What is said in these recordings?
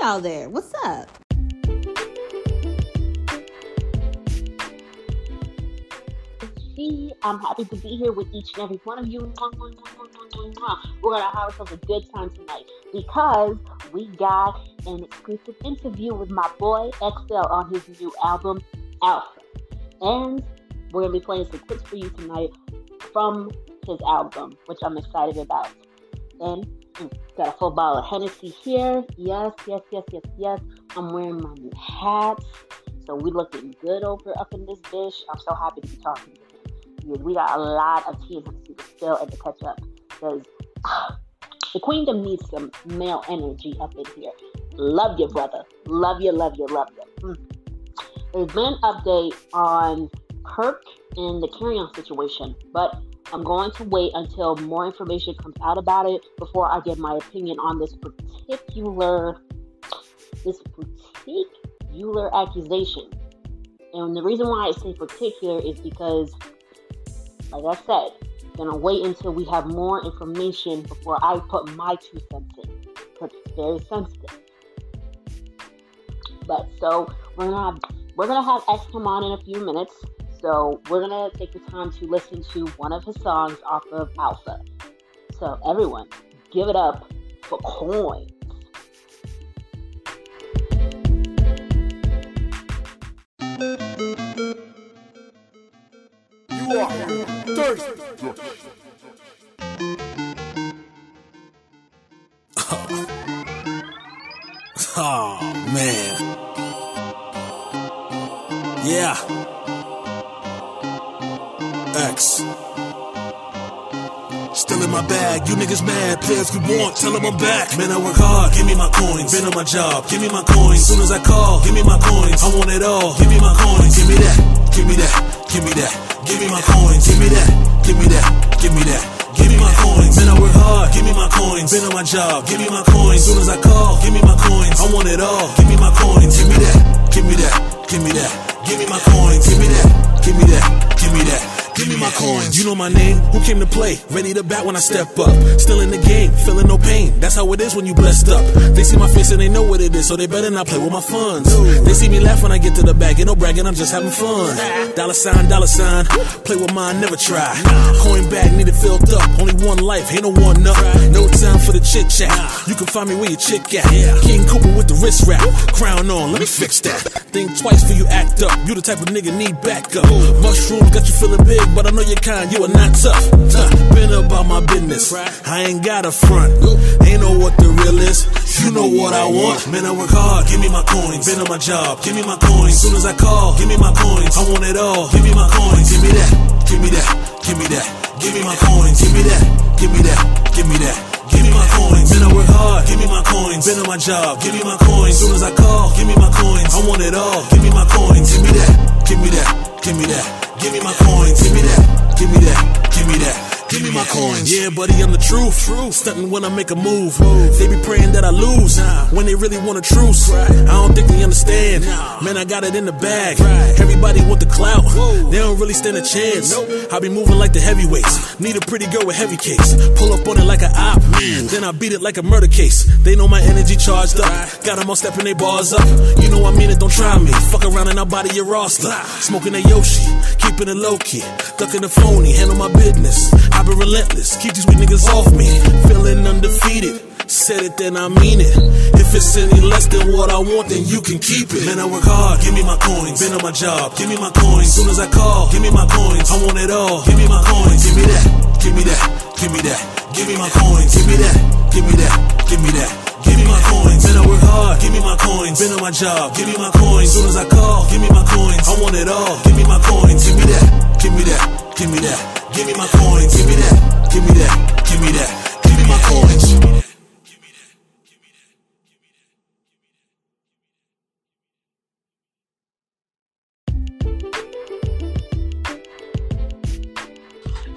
y'all there. What's up? I'm happy to be here with each and every one of you. We're to have ourselves a good time tonight because we got an exclusive interview with my boy X-YLE on his new album, Alpha. And we're to be playing some clips for you tonight from his album, which I'm excited about. And got a full bottle of Hennessy here. Yes, yes, yes, yes, yes. I'm wearing my new hat. So we looking good over up in this dish. I'm so happy to be talking to you. We got a lot of tea and still and to catch up because the queendom needs some male energy up in here. Love you, brother. Love you, love you, love you. Mm. There's been an update on Kirk and the carry on situation, but I'm going to wait until more information comes out about it before I give my opinion on this particular this particular accusation. And the reason why I say particular is because, like I said, I'm gonna wait until we have more information before I put my two cents in because it's very sensitive. But so we're gonna have, we're gonna have X come on in a few minutes. So we're gonna take the time to listen to one of his songs off of Alpha. So everyone, give it up for Coin. You are thirsty. oh man. Yeah. X. Still in my bag, you niggas mad, players we want, tell them I'm back. Man, I work hard, give me my coins. Been on my job, give me my coins. Soon as I call, give me my coins. I want it all, give me my coins. Give me that, give me that, give me that. Give me my coins, give me that, give me that, give me that. Give me my coins. Man, I work hard. Give me my coins. Been on my job. Give me my coins. Soon as I call, give me my coins. I want it all. Give me my coins. Give me that. Give me that. Give me that. Give me my coins. Give me that. Give me that. Give me that. Give me my coins. You know my name. Who came to play? Ready to bat when I step up. Still in the game, feeling no pain. That's how it is when you blessed up. They see my face and they know what it is, so they better not play with my funds. They see me laugh when I get to the bag. Ain't no bragging, I'm just having fun. Dollar sign, dollar sign. Play with mine, never try. Coin bag need it filled up. Only one life, ain't no one up. No time for the chit chat. You can find me where your chick at. King Cooper with the wrist wrap. Crown on, let me fix that. Think twice for you act up. You the type of nigga need backup. Mushrooms got you feeling big, but I know you're kind, you are not tough. Uh, been about my business. I ain't got a front. Ain't know what the real is. You know what I want. Man, I work hard. Give me my coins. Been on my job. Give me my coins. Soon as I call, give me my coins. I want it all. Give me my coins. Give me that. Give me that. Give me that. Give me my coins. Give me that. Give me that. Give me that. Give me my coins. Man, I work hard. Give me my coins. Been on my job. Give me my coins. Soon as I call, give me my coins. I want it all. Give me my coins. Give me that. Give me that. Give me that. Give me my coins. Give me that. Give me that. Give me that. Give me my coins. Yeah, buddy, I'm the truth. Stunting when I make a move. They be praying that I lose when they really want a truce. I don't think they understand. Man, I got it in the bag. Everybody want the clout. They don't really stand a chance. Nope. I be moving like the heavyweights. Need a pretty girl with heavy case. Pull up on it like an op. Man. Then I beat it like a murder case. They know my energy charged up. Got them all stepping their bars up. You know I mean it, don't try me. Fuck around and I'll body your roster. Smoking a Yoshi. Keeping it low key. Ducking the phony. Handle my business. I've been relentless, keep these weak niggas off me. Feeling undefeated. Said it, then I mean it. If it's any less than what I want, then you can keep it. Man, I work hard, give me my coins. Been on my job, give me my coins. Soon as I call, give me my coins. I want it all, give me my coins. Give me that, give me that, give me that. Give me my coins, give me that, give me that, give me that. Give me my coins. Man, I work hard. Give me my coins. Been on my job. Give me my coins. Soon as I call, give me my coins. I want it all. Give me my coins. Give me that. Give me that. Give me that. Give me my coins. Give me that. Give me that. Give me that. Give me my coins.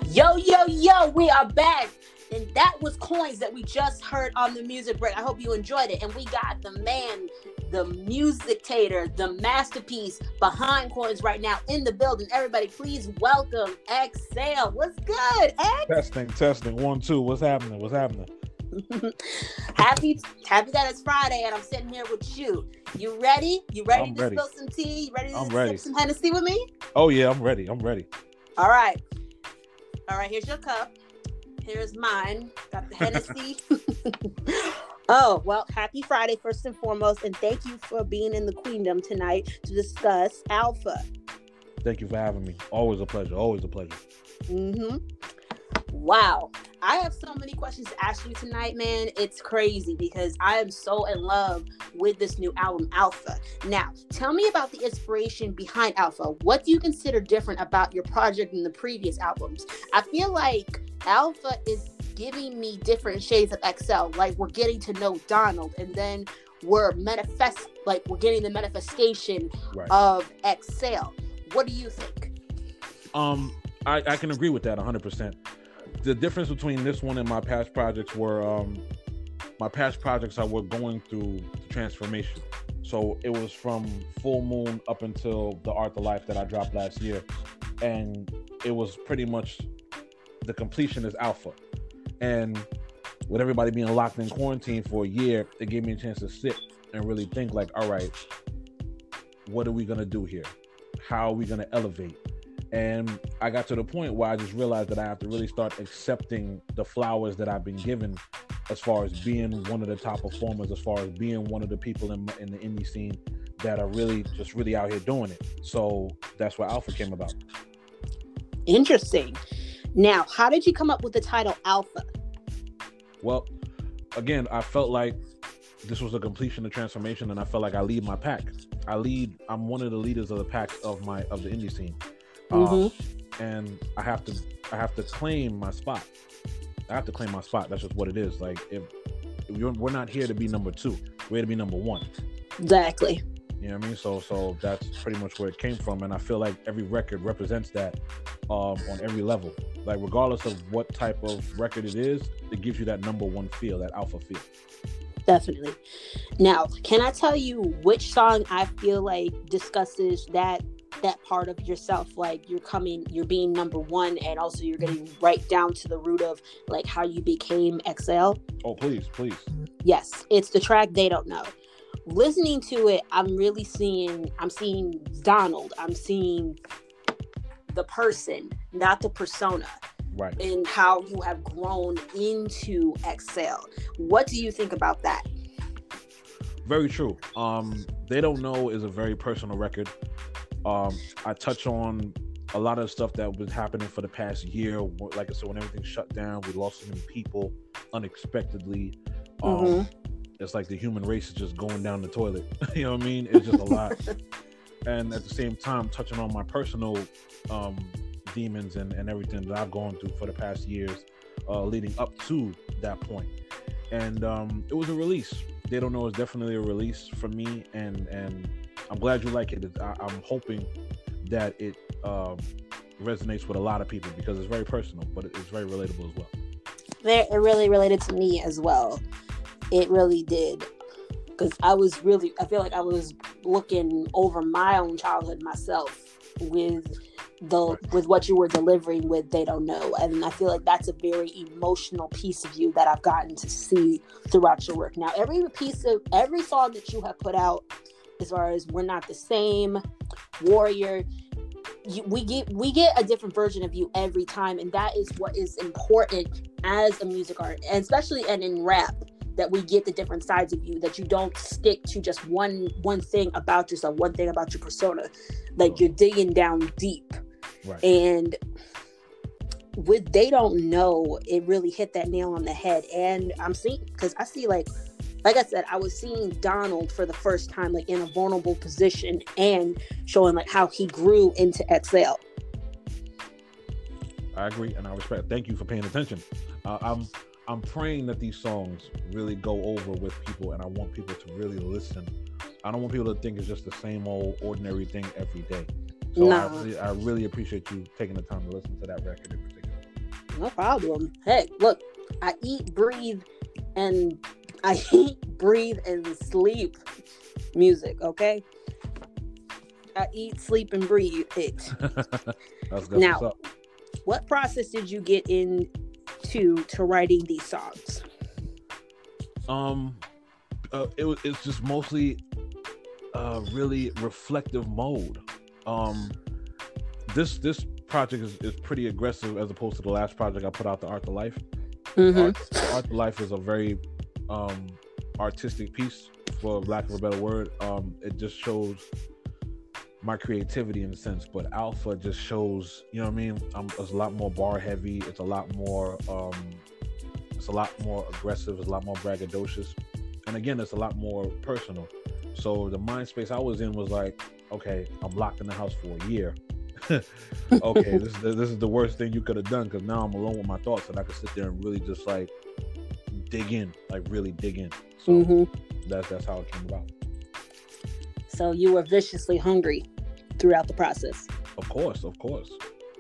Yo, yo, yo, we are back. And that was coins that we just heard on the music break. I hope you enjoyed it. And we got the man, the musictator, the masterpiece behind coins right now in the building. Everybody, please welcome X-YLE. What's good, X? Testing, testing. One, two. What's happening? What's happening? happy, happy that it's Friday and I'm sitting here with you. You ready? You ready I'm to ready. spill some tea? You ready to I'm sip ready. some Hennessy with me? Oh yeah, I'm ready. I'm ready. All right. All right, here's your cup. Here's mine. Got the Hennessy. oh, well, happy Friday, first and foremost. And thank you for being in the Queendom tonight to discuss Alpha. Thank you for having me. Always a pleasure. Always a pleasure. Mm-hmm. Wow. I have so many questions to ask you tonight, man. It's crazy because I am so in love with this new album, Alpha. Now, tell me about the inspiration behind Alpha. What do you consider different about your project than the previous albums? I feel like Alpha is giving me different shades of X-YLE. Like we're getting to know Donald, and then we're manifest, like we're getting the manifestation Right. of X-YLE. What do you think? Um, I, I can agree with that 100%. The difference between this one and my past projects were um, my past projects I were going through the transformation. So it was from Full Moon up until The Art of Life that I dropped last year. And it was pretty much the completion is alpha. And with everybody being locked in quarantine for a year, it gave me a chance to sit and really think like, all right, what are we gonna do here? How are we gonna elevate? And I got to the point where I just realized that I have to really start accepting the flowers that I've been given as far as being one of the top performers, as far as being one of the people in, in the indie scene that are really just really out here doing it. So that's where Alpha came about. Interesting. Now, how did you come up with the title Alpha? Well, again, I felt like this was a completion of transformation, and I felt like I lead my pack. I lead. I'm one of the leaders of the pack of my of the indie scene, Uh, and I have to I have to claim my spot. I have to claim my spot. That's just what it is. Like if, if you're, we're not here to be number two, we're here to be number one. Exactly. You know what I mean? So so that's pretty much where it came from, and I feel like every record represents that um, on every level. Like regardless of what type of record it is, it gives you that number one feel, that alpha feel. Definitely. Now, can I tell you which song I feel like discusses that that part of yourself like you're coming you're being number 1 and also you're getting right down to the root of like how you became X-YLE? Oh please, please. Yes, it's the track they don't know. Listening to it, I'm really seeing I'm seeing Donald. I'm seeing the person, not the persona, Right. and how you have grown into X-YLE. What do you think about that? Very true. Um, they don't know is a very personal record. Um, I touch on a lot of stuff that was happening for the past year. Like I said, when everything shut down, we lost so many people unexpectedly. Um, Mhm. It's like the human race is just going down the toilet. you know what I mean? It's just a lot. and at the same time, touching on my personal um, demons and, and everything that I've gone through for the past years, uh, leading up to that point. And um, it was a release. They don't know it's definitely a release for me, and and I'm glad you like it. I, I'm hoping that it um, resonates with a lot of people because it's very personal, but it's very relatable as well. Very- It really related to me as well. It really did. Because I was really, I feel like I was looking over my own childhood myself with the with what you were delivering with they don't know. And i feel like that's a very emotional piece of you that i've gotten to see throughout your work. Now every piece of every song that you have put out as far as we're not the same warrior you, we get we get a different version of you every time. And that is what is important as a music artist and especially and in rap that we get the different sides of you that you don't stick to just one one thing about yourself one thing about your persona like you're digging down deep Right. and with they don't know it really hit that nail on the head and i'm seeing because i see like like i said i was seeing donald for the first time like in a vulnerable position and showing like how he grew into X-YLE I agree and I respect. Thank you for paying attention. Uh, I'm I'm praying that these songs really go over with people, and I want people to really listen. I don't want people to think it's just the same old ordinary thing every day. So I, Nah. really, I really appreciate you taking the time to listen to that record in particular. no problem hey look i eat breathe and i eat breathe and sleep music okay i eat sleep and breathe it That's good. Now- what process did you get into to to writing these songs Um, uh, it was it's just mostly uh really reflective mode. Um, this this project is, is pretty aggressive as opposed to the last project I put out, the Art to Life. Mm-hmm. Art, Art to Life is a very um artistic piece, for lack of a better word. Um, it just shows my creativity in a sense, but Alpha just shows, you know what I mean? Um, it's a lot more bar heavy. It's a lot more, um, it's a lot more aggressive. It's a lot more braggadocious, and again, it's a lot more personal. So the mind space I was in was like, okay, I'm locked in the house for a year. okay, this is this is the worst thing you could have done because now I'm alone with my thoughts, and I can sit there and really just like dig in, like really dig in. So Mhm. that's that's how it came about. So you were viciously hungry throughout the process. Of course, of course.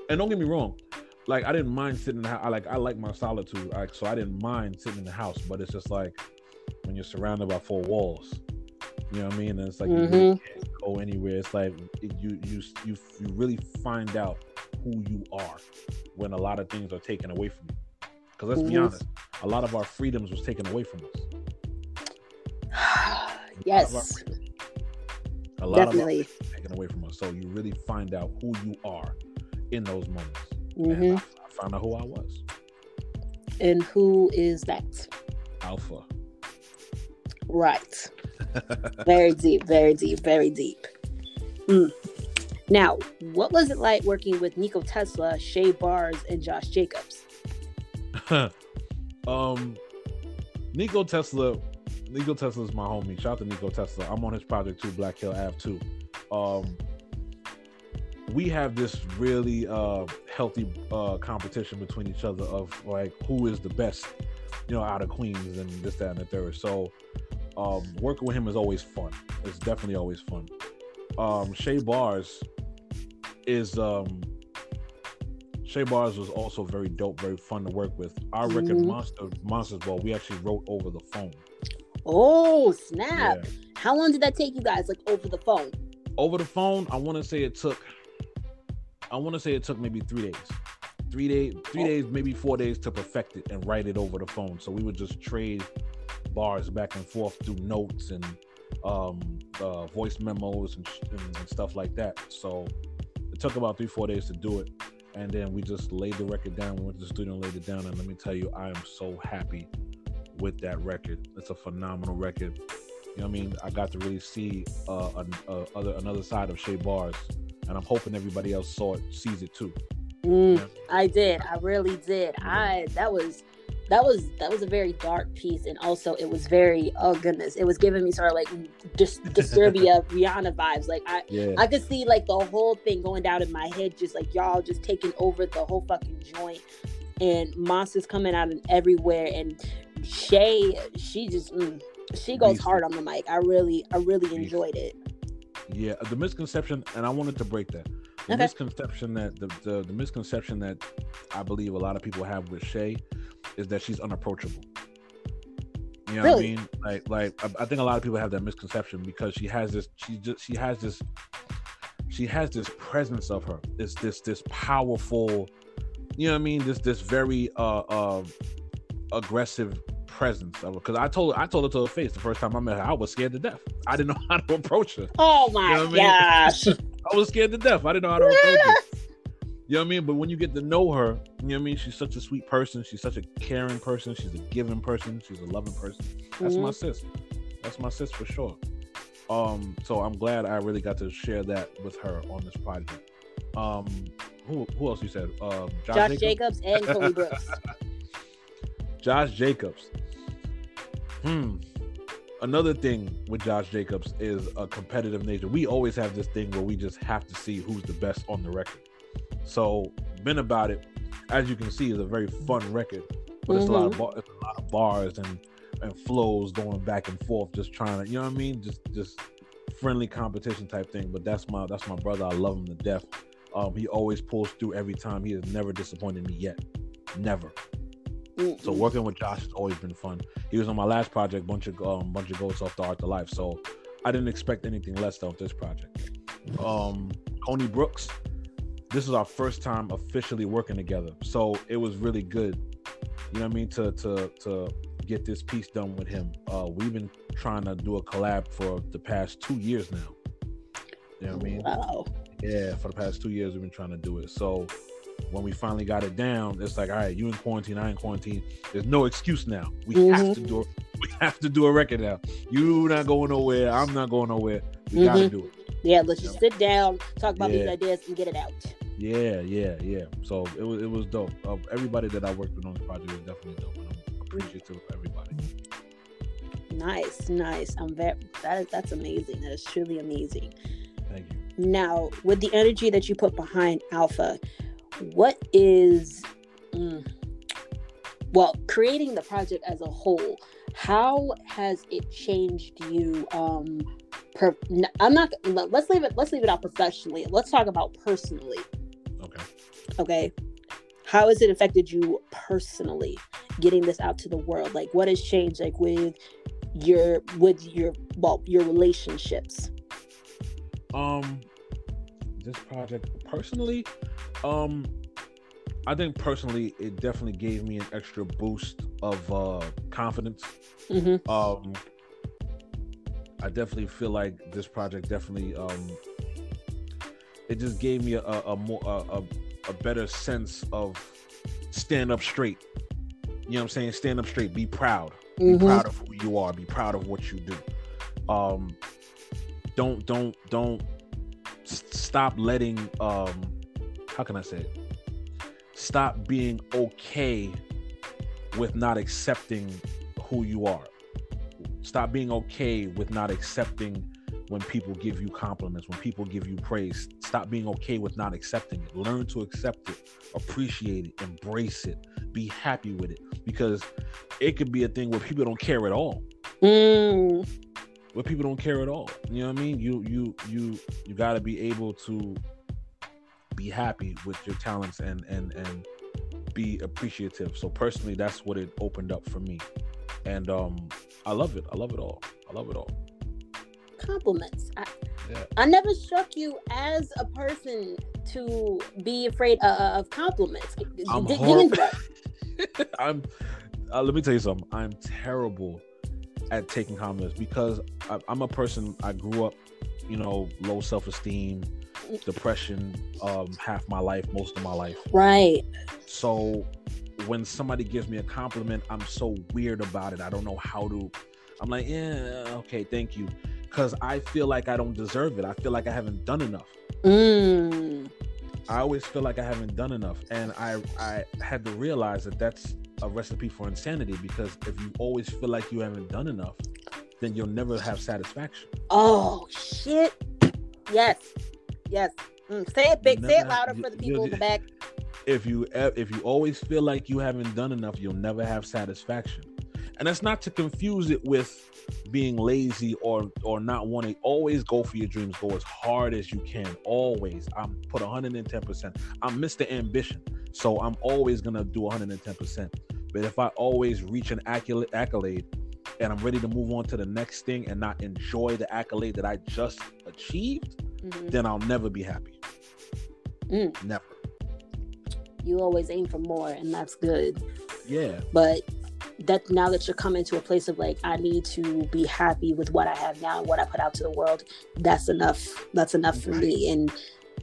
And don't get me wrong, like I didn't mind sitting in the house. I like I like my solitude, like so I didn't mind sitting in the house. But it's just like when you're surrounded by four walls, you know what I mean? And it's like you really can't go anywhere. It's like it, you you you you really find out who you are when a lot of things are taken away from you. Because let's be Mhm. honest, a lot of our freedoms was taken away from us. A lot of our yes, a lot of definitely. was taken away from us. So you really find out who you are in those moments. hmm And I, I found out who I was. And who is that? Alpha. Right. Very deep, very deep, very deep. Mm. Now, what was it like working with Nico Tesla, Shay Bars, and Josh Jacobs? um, Nico Tesla. Nico Tesla is my homie. Shout out to Nico Tesla. I'm on his project too, Black Hill Ave too. Um, we have this really uh, healthy uh, competition between each other of like who is the best, you know, out of Queens and this, that, and the third. So, um, working with him is always fun. It's definitely always fun. Um, Shay Bars is um, Shay Bars was also very dope, very fun to work with. Our record Mhm. Monster Monsters Ball, we actually wrote over the phone. Oh, snap. Yeah. How long did that take you guys, like over the phone? Over the phone, I want to say it took. I want to say it took maybe three days, three days, three Oh. days, maybe four days to perfect it and write it over the phone. So we would just trade bars back and forth through notes and um, uh, voice memos and, sh- and, and stuff like that. So it took about three, four days to do it. And then we just laid the record down. We went to the studio and laid it down. And let me tell you, I am so happy with that record. It's a phenomenal record. You know what I mean? I got to really see uh, an, uh, other another side of Shay Bars, and I'm hoping everybody else saw it, sees it too. Mm, Yeah. I did. I really did. I that was that was that was a very dark piece, and also it was very oh goodness, it was giving me sort of like dis- Disturbia Rihanna vibes. Like I Yeah, I could see like the whole thing going down in my head, just like y'all just taking over the whole fucking joint, and monsters coming out of everywhere. And Shay, she just mm, she goes hard on the mic. I really, I really enjoyed it. yeah. The misconception, and I wanted to break that. The Okay. misconception that the, the the misconception that I believe a lot of people have with Shay is that she's unapproachable. You know Really? what I mean? Like, like I, I think a lot of people have that misconception because she has this. She just she has this. She has this presence of her. It's this this powerful. You know what I mean? This this very uh uh aggressive presence of her. Because I told I told her to her face the first time I met her, I was scared to death. I didn't know how to approach her. Oh my You know what I mean? gosh! I was scared to death. I didn't know how to approach her. You know what I mean? But when you get to know her, you know what I mean? She's such a sweet person. She's such a caring person. She's a giving person. She's a loving person. That's my Mhm. sis. That's my sis for sure. Um, so I'm glad I really got to share that with her on this project. Um, who who else you said? Um, Josh, Josh Jacobs? Jacobs and Chloe Brooks. Josh Jacobs. Hmm. Another thing with Josh Jacobs is a competitive nature. We always have this thing where we just have to see who's the best on the record. So, been about it, as you can see, is a very fun record, but it's a lot of bar, it's a lot of bars and and flows going back and forth, just trying to, you know what I mean, just just friendly competition type thing. But that's my that's my brother. I love him to death. Um, he always pulls through every time. He has never disappointed me yet, never. Mm-mm. So working with Josh has always been fun. He was on my last project, bunch of um, bunch of goats off the art to life. So I didn't expect anything less though with this project. Um, Coney Brooks, this is our first time officially working together, so it was really good. You know what I mean? To to to get this piece done with him. Uh, we've been trying to do a collab for the past two years now. You know what I mean? Wow. Yeah, for the past two years we've been trying to do it. So when we finally got it down, it's like, all right, you in quarantine, I in quarantine. There's no excuse now. We have to do it. We have to do a record now. You not going nowhere. I'm not going nowhere. We gotta Mhm. do it. Yeah, let's just sit down, talk about these ideas, and get it out. Yeah, yeah, yeah. So it was it was dope. Uh, everybody that I worked with on this project was definitely dope, and I'm appreciative of everybody. Nice, nice. I'm very that is that's amazing. That is truly amazing. Thank you. Now, with the energy that you put behind Alpha, what is mm, well, creating the project as a whole, how has it changed you um per, I'm not let's leave it let's leave it out professionally. Let's talk about personally, Okay. okay? How has it affected you personally getting this out to the world? Like what has changed like with your with your well, your relationships? Um, this project personally, um, I think personally it definitely gave me an extra boost of uh confidence. Mhm. Um, I definitely feel like this project definitely um, it just gave me a, a, a more a, a, a better sense of stand up straight. You know what I'm saying? Stand up straight. Be proud. Be Mhm. proud of who you are. Be proud of what you do. Um, don't don't don't stop letting um, how can I say it? Stop being okay with not accepting who you are. Stop being okay with not accepting when people give you compliments, when people give you praise. Stop being okay with not accepting it. Learn to accept it, appreciate it, embrace it, be happy with it. Because it could be a thing where people don't care at all. Mm. Where people don't care at all. You know what I mean? You you you you gotta be able to be happy with your talents and and and be appreciative. So personally that's what it opened up for me. And um I love it. I love it all. I love it all. compliments. I, Yeah. I never struck you as a person to be afraid of, of compliments. I'm dig horrible. I'm. Uh, let me tell you something. I'm terrible at taking compliments because I, I'm a person. I grew up, you know, low self esteem, depression, um, half my life, most of my life. Right. So when somebody gives me a compliment, I'm so weird about it. I don't know how to. I'm like, yeah, okay, thank you, because I feel like I don't deserve it. I feel like I haven't done enough. Mm. I always feel like I haven't done enough, and I I had to realize that that's a recipe for insanity because if you always feel like you haven't done enough, then you'll never have satisfaction. Oh shit. Yes. Yes. Mm. Say it big. Say it louder for the people in the back. If you if you always feel like you haven't done enough, you'll never have satisfaction. And that's not to confuse it with being lazy or or not wanting. Always go for your dreams. Go as hard as you can. Always. I'm put 110. percent I'm Mr. Ambition, so I'm always gonna do 110. percent But if I always reach an accolade, accolade and I'm ready to move on to the next thing and not enjoy the accolade that I just achieved, Mhm. then I'll never be happy. Mm. Never. You always aim for more, and that's good. Yeah. But that now that you're coming to a place of like, I need to be happy with what I have now and what I put out to the world. That's enough. That's enough for me, and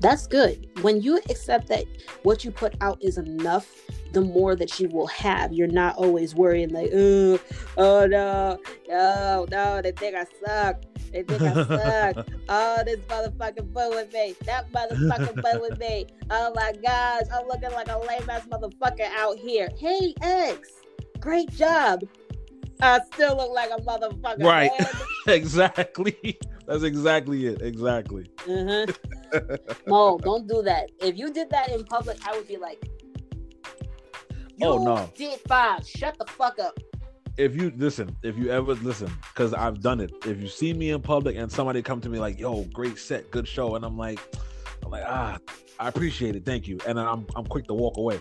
that's good. When you accept that what you put out is enough, the more that you will have. You're not always worrying like, oh, oh no, no, no, they think I suck. They think I suck. Oh, this motherfucker with me. That motherfucker with me. Oh my gosh, I'm looking like a lame ass motherfucker out here. Hey, X, great job. I still look like a motherfucker. Right. exactly. That's exactly it. Exactly. Uh-huh. no, don't do that. If you did that in public, I would be like, you Oh, no. did fine. Shut the fuck up. If you listen, if you ever listen, because I've done it. If you see me in public and somebody come to me like, "Yo, great set, good show," and I'm like, I'm like, ah, I appreciate it, thank you, and I'm I'm quick to walk away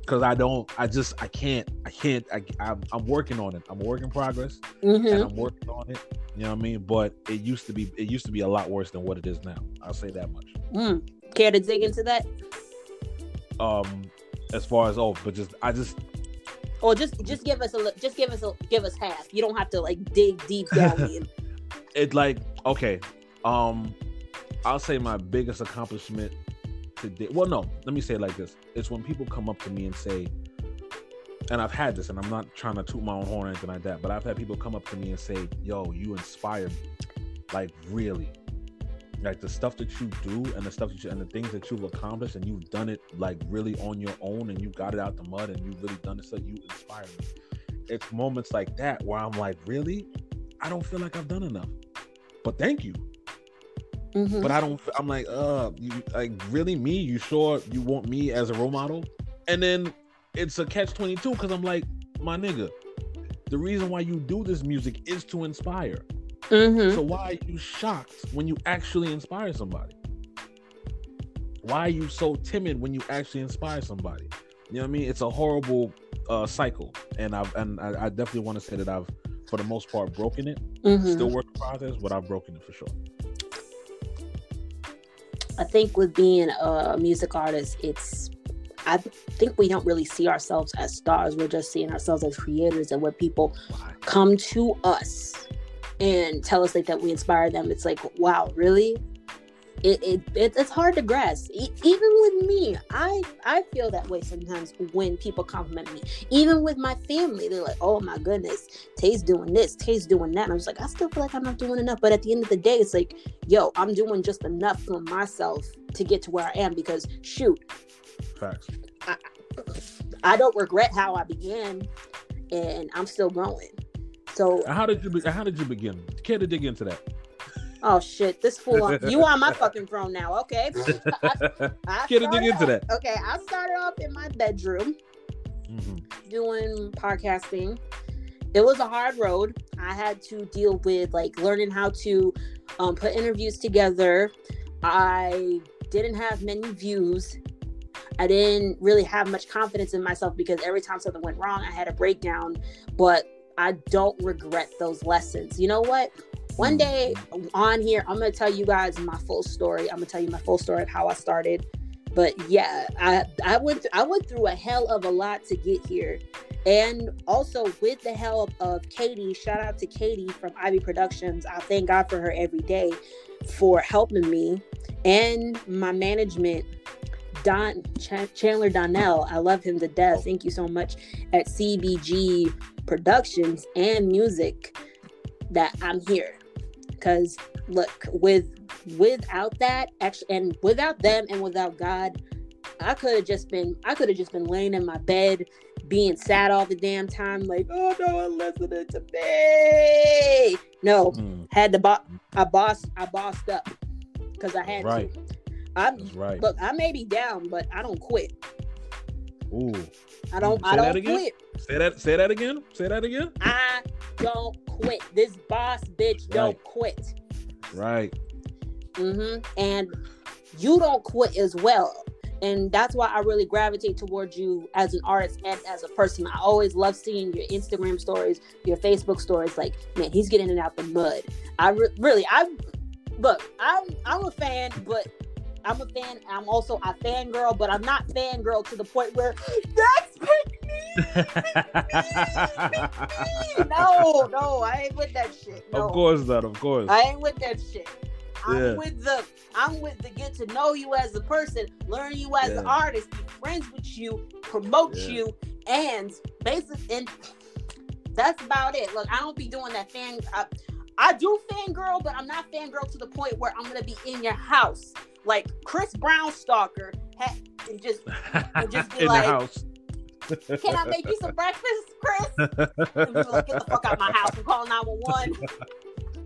because I don't, I just, I can't, I can't, I, I'm, I'm working on it. I'm a work in progress, Mhm. and I'm working on it. You know what I mean? But it used to be, it used to be a lot worse than what it is now. I'll say that much. Mm. Care to dig into that? um as far as oh but just i just Or just just give us a just give us a give us half. You don't have to like dig deep down it like okay um i'll say my biggest accomplishment today well no let me say it like this. It's when people come up to me and say and i've had this and i'm not trying to toot my own horn or anything like that but i've had people come up to me and say yo you inspire me. Like really like the stuff that you do and the stuff that you and the things that you've accomplished and you've done it like really on your own and you got it out the mud and you've really done it so you inspire me it's moments like that where i'm like really i don't feel like i've done enough but thank you Mhm. but I don't. I'm like, uh, you like really me? You sure you want me as a role model? And then it's a catch twenty two because I'm like, my nigga, the reason why you do this music is to inspire. Mhm. So why are you shocked when you actually inspire somebody? Why are you so timid when you actually inspire somebody? You know what I mean? It's a horrible uh, cycle, and I've and I, I definitely want to say that I've, for the most part, broken it. Mhm. Still work in progress, but I've broken it for sure. I think with being a music artist, it's I think we don't really see ourselves as stars. We're just seeing ourselves as creators, and when people come to us and tell us like that we inspire them, it's like, wow, really? It, it, it it's hard to grasp. E- even with me, I I feel that way sometimes when people compliment me. Even with my family, they're like, "Oh my goodness, Tay's doing this, Tay's doing that." And I was like, I still feel like I'm not doing enough. But at the end of the day, it's like, yo, I'm doing just enough for myself to get to where I am. Because shoot, Facts. I don't regret how I began, and I'm still growing. So How did you? Be- how did you begin? Care to dig into that? Oh shit, this fool you on my fucking throne now, okay? I, I Care to dig into that? off- Okay, I started off in my bedroom Mhm. doing podcasting. It was a hard road. I had to deal with like learning how to um, put interviews together. I didn't have many views. I didn't really have much confidence in myself because every time something went wrong, I had a breakdown. But I don't regret those lessons. You know what? One day on here, I'm gonna tell you guys my full story. I'm gonna tell you my full story of how I started. But yeah, I I went I went through a hell of a lot to get here, and also with the help of Katie. Shout out to Katie from Ivy Productions. I thank God for her every day for helping me and my management. Don Ch- Chandler Donnell, I love him to death. Oh. Thank you so much at CBG Productions and Music that I'm here. Cause look, with without that, actually, and without them, and without God, I could have just been, I could have just been laying in my bed, being sad all the damn time, like, oh no one listening to me. No, Mm, had to bo- I boss I bossed up, cause I had Right. to. I'm that's right. look, I may be down, but I don't quit. Ooh. I don't, Mm, I don't quit. Say that. Say that again. Say that again. I don't quit. This boss bitch don't quit. Right. hmm And you don't quit as well. And that's why I really gravitate towards you as an artist and as a person. I always love seeing your Instagram stories, your Facebook stories. Like, man, he's getting it out the mud. I re- really, I look, I'm I'm a fan, but I'm a fan. I'm also a fangirl, but I'm not fangirl to the point where that's pick me. No, no, I ain't with that shit. No. Of course not. Of course. I ain't with that shit. I'm Yeah. with the I'm with the get to know you as a person, learn you as an artist, be friends with you, promote Yeah. you, and basically and that's about it. Look, I don't be doing that fan I, I do fangirl, but I'm not fangirl to the point where I'm gonna be in your house. Like Chris Brown stalker ha- and just just be in like- the house. can I make you some breakfast, Chris? And be like, get the fuck out of my house. I'm calling 911.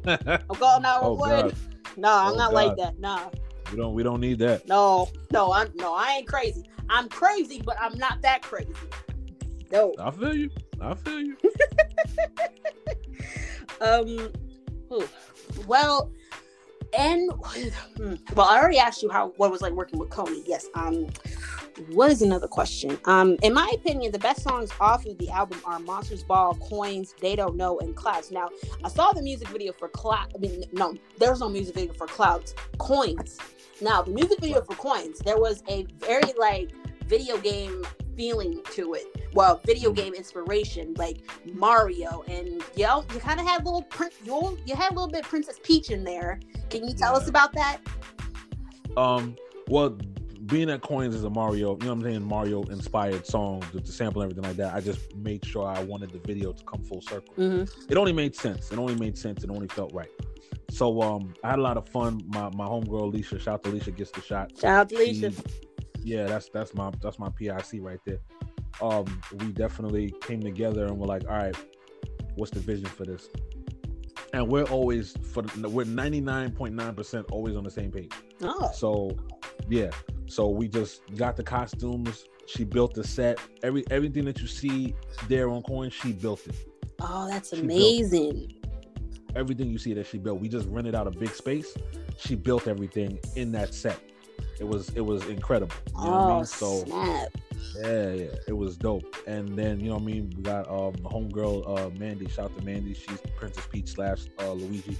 I'm calling oh 911. God. no, I'm Oh, not like that. No. We don't. We don't need that. No, no, I'm no, I ain't crazy. I'm crazy, but I'm not that crazy. No. I feel you. I feel you. Um whew. well and well I already asked you how what was like working with Coney. Yes. Um what is another question? Um in my opinion, the best songs off of the album are Monsters Ball, Coins, They Don't Know, and Clouds. Now I saw the music video for Cloud I mean no, there was no music video for Clouds, Coins. Now the music video for Coins, there was a very like video game feeling to it. Well, video game inspiration like Mario, and you know, you kind of had little. You you had a little bit of Princess Peach in there. Can you tell Yeah. us about that? Um, well, being at Coins is a Mario, you know what I'm saying, Mario inspired song, the, the sample and everything like that. I just made sure I wanted the video to come full circle. Mm-hmm. It only made sense. It only made sense. It only felt right. So um, I had a lot of fun. My my homegirl Alicia, shout out to Alicia, gets the shot. Shout out to Alicia. Yeah, that's that's my that's my PIC right there. Um, we definitely came together and we're like, all right, what's the vision for this? And we're always for we're 99.9% always on the same page. Oh, So yeah. So we just got the costumes. She built the set. Every everything that you see there on coin, she built it. oh, that's She amazing. Everything you see that she built. We just rented out a big space. She built everything in that set. It was it was incredible. You know what I Oh, mean? So snap. yeah, yeah, it was dope. And then you know what I mean. We got um the homegirl uh Mandy. Shout out to Mandy. She's Princess Peach slash uh, Luigi,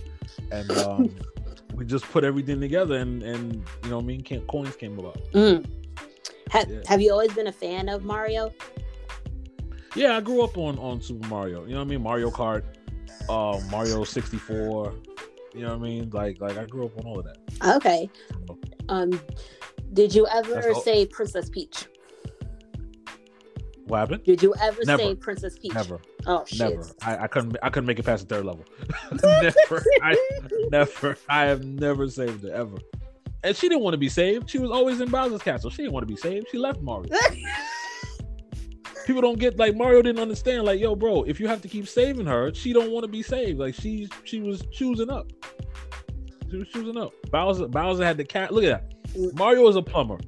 and um we just put everything together and and you know what I mean. Coins came about. Mm. Have, Yeah. have you always been a fan of Mario? Yeah, I grew up on on Super Mario. You know what I mean? Mario Kart, uh, Mario sixty four. You know what I mean? Like like I grew up on all of that. Okay. Um, did you ever say Princess Peach? What happened? Did you ever Never. say Princess Peach? Never, Oh shit. never. I, I couldn't I couldn't make it past the third level. never. I never. I have never saved it ever. And she didn't want to be saved. She was always in Bowser's castle. She didn't want to be saved. She left Mario. People don't get like Mario didn't understand. Like, yo, bro, if you have to keep saving her, she don't want to be saved. Like she's she was choosing up. She was choosing up. Bowser Bowser had the cat. Look at that. Mario is a plumber.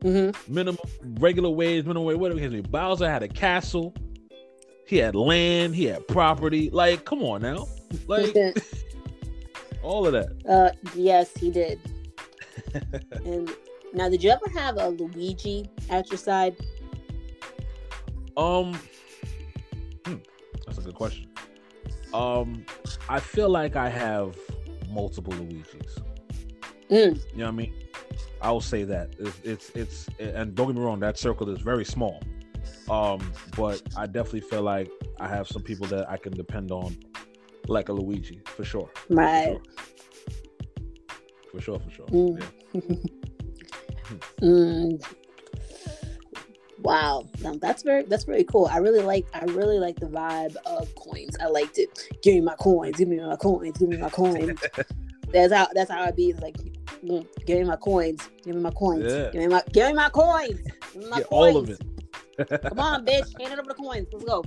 Mm-hmm. minimum regular wage, minimum wage, whatever it is. Bowser had a castle. He had land. He had property. Like, come on now. Like all of that. uh, yes, he did. and now, did you ever have a Luigi at your side? Um, hmm, that's a good question. Um, I feel like I have multiple Luigis. Mm. You know what I mean? I will say that it's, it's it's and don't get me wrong, that circle is very small. Um, but I definitely feel like I have some people that I can depend on, like a Luigi for sure. For Right. sure. For sure, for sure. Mm. Yeah. Mm. Wow, now that's very that's very cool. I really like I really like the vibe of coins. I liked it. Give me my coins. Give me my coins. Give me my coins. that's how that's how I be. It's like, mm, give me my coins. Give me my coins. Yeah. Give me my give me my coins. Give me my Yeah, coins. all of it. Come on, bitch. Hand it over the coins. Let's go.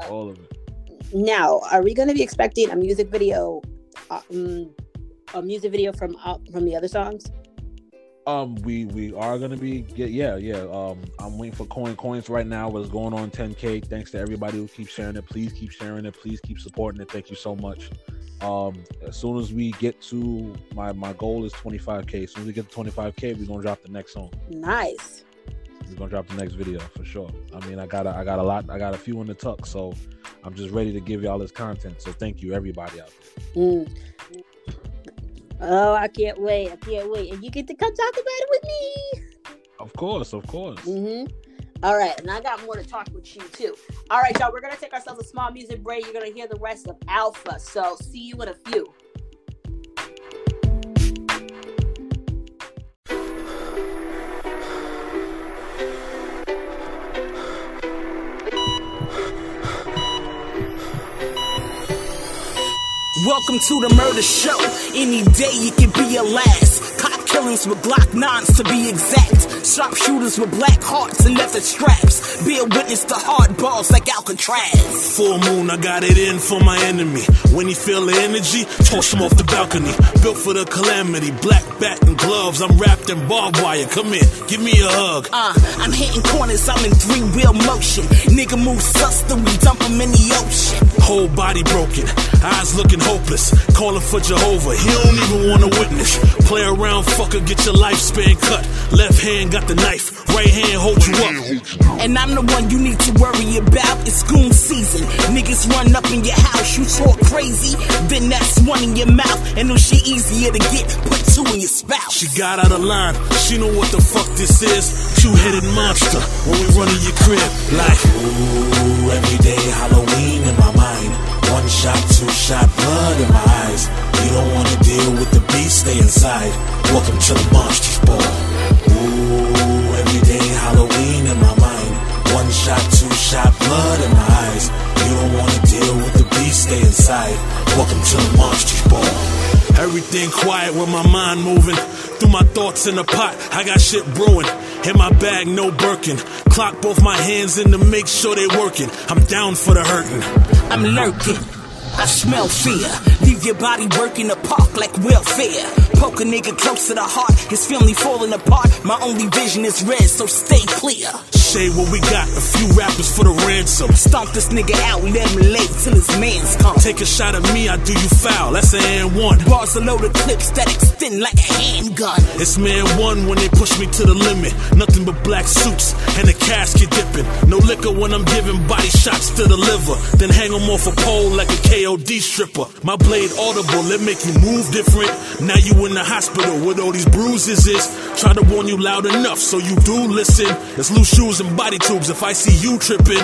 All of it. now, are we going to be expecting a music video? uh, Um, a music video from uh, from the other songs? Um, we we are gonna be get yeah yeah. Um, I'm waiting for coin coins right now. What's going on 10k? Thanks to everybody who keeps sharing it. Please keep sharing it. Please keep supporting it. Thank you so much. Um, as soon as we get to my my goal is 25k. As soon as we get to 25k, we're gonna drop the next song. Nice. We're gonna drop the next video for sure. I mean, I got a, I got a lot. I got a few in the tuck, so I'm just ready to give y'all this content. So thank you everybody out there. Mm. Oh, I can't wait. I can't wait. And you get to come talk about it with me. Of course, of course. Mm-hmm. All right. And I got more to talk with you, too. All right, y'all. We're going to take ourselves a small music break. You're going to hear the rest of Alpha. So see you in a few. Welcome to the murder show. Any day it could be your last. Cop killings with Glock 9s to be exact. Sharpshooters with black hearts and leather straps. Be a witness to hard balls like Alcatraz. Full moon, I got it in for my enemy. When he feel the energy, toss him off the balcony. Built for the calamity, black bat and gloves. I'm wrapped in barbed wire. Come here, give me a hug. Uh, I'm hitting corners, I'm in three wheel motion. Nigga move sus, then we dump him in the ocean. Whole body broken, eyes looking hopeless. Calling for Jehovah, he don't even want to witness. Play around, fucker, get your lifespan cut. Left hand got the knife, right hand hold you up. And I'm the one you need to worry about. It's goon season. Niggas run up in your house, you talk crazy. Then that's one in your mouth. And if she easier to get, put two in your spouse. She got out of line, she know what the fuck this is. Two-headed monster when we run in your crib. Like, ooh, every day Halloween in my mind. One shot, two shot, blood in my eyes. You don't wanna deal with the beast, stay inside. Welcome to the monsters ball. Halloween in my mind. One shot, two shot, blood in my eyes. You don't wanna deal with the beast, stay inside. Welcome to the monsters ball. Everything quiet with my mind moving. Through my thoughts in the pot, I got shit brewing. In my bag, no Birkin. Clock both my hands in to make sure they working. I'm down for the hurting. I'm lurking. I smell fear. Leave your body working the park like welfare. Poke a nigga close to the heart. His family falling apart. My only vision is red, so stay clear. Say what we got, a few rappers for the ransom. Stomp this nigga out, let him lay till his mans come. Take a shot at me, I do you foul. That's an and one. Bars a load of clips that extend like a handgun. It's man one when they push me to the limit. Nothing but black suits and a casket dipping. No liquor when I'm giving body shots to the liver. Then hang 'em off a pole like a KOD stripper. My blade audible, it make you move different. Now you in the hospital with all these bruises is. Try to warn you loud enough so you do listen. It's loose shoes and body tubes if I see you tripping.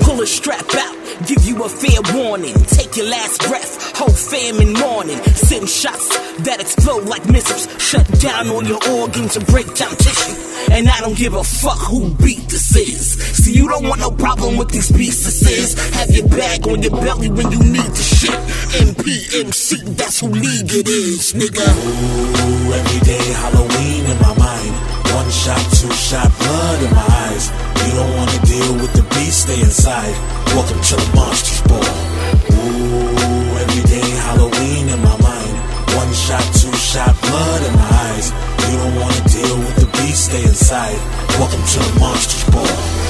Pull a strap out, give you a fair warning. Take your last breath, whole fam in mourning. Send shots that explode like missiles. Shut down all your organs and break down tissue. And I don't give a fuck who beat this is. See, you don't want no problem with these pieces. Have your bag on your belly when you need the shit. MPMC, that's who league it is, nigga. Ooh, every day Halloween in my mind. One shot, two shot, blood in my eyes. You don't wanna deal with the beast, stay inside. Welcome to the monsters ball. Ooh, every day Halloween in my mind. One shot, two shot, blood in my eyes. You don't wanna deal with the beast, stay inside. Welcome to the monsters ball.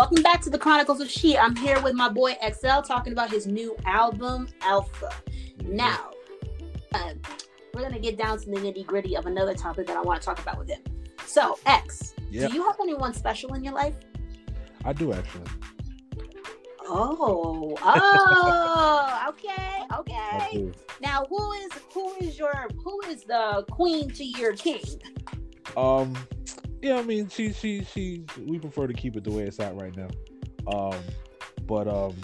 Welcome back to the Chronicles of She. I'm here with my boy X-YLE talking about his new album, Alpha. Now, uh, we're going to get down to the nitty gritty of another topic that I want to talk about with him. So, X, Yep. do you have anyone special in your life? I do actually. Oh, oh, okay, okay. Now, who is who is your who is the queen to your king? Um, yeah, I mean, she, she, she. We prefer to keep it the way it's at right now. Um, but um,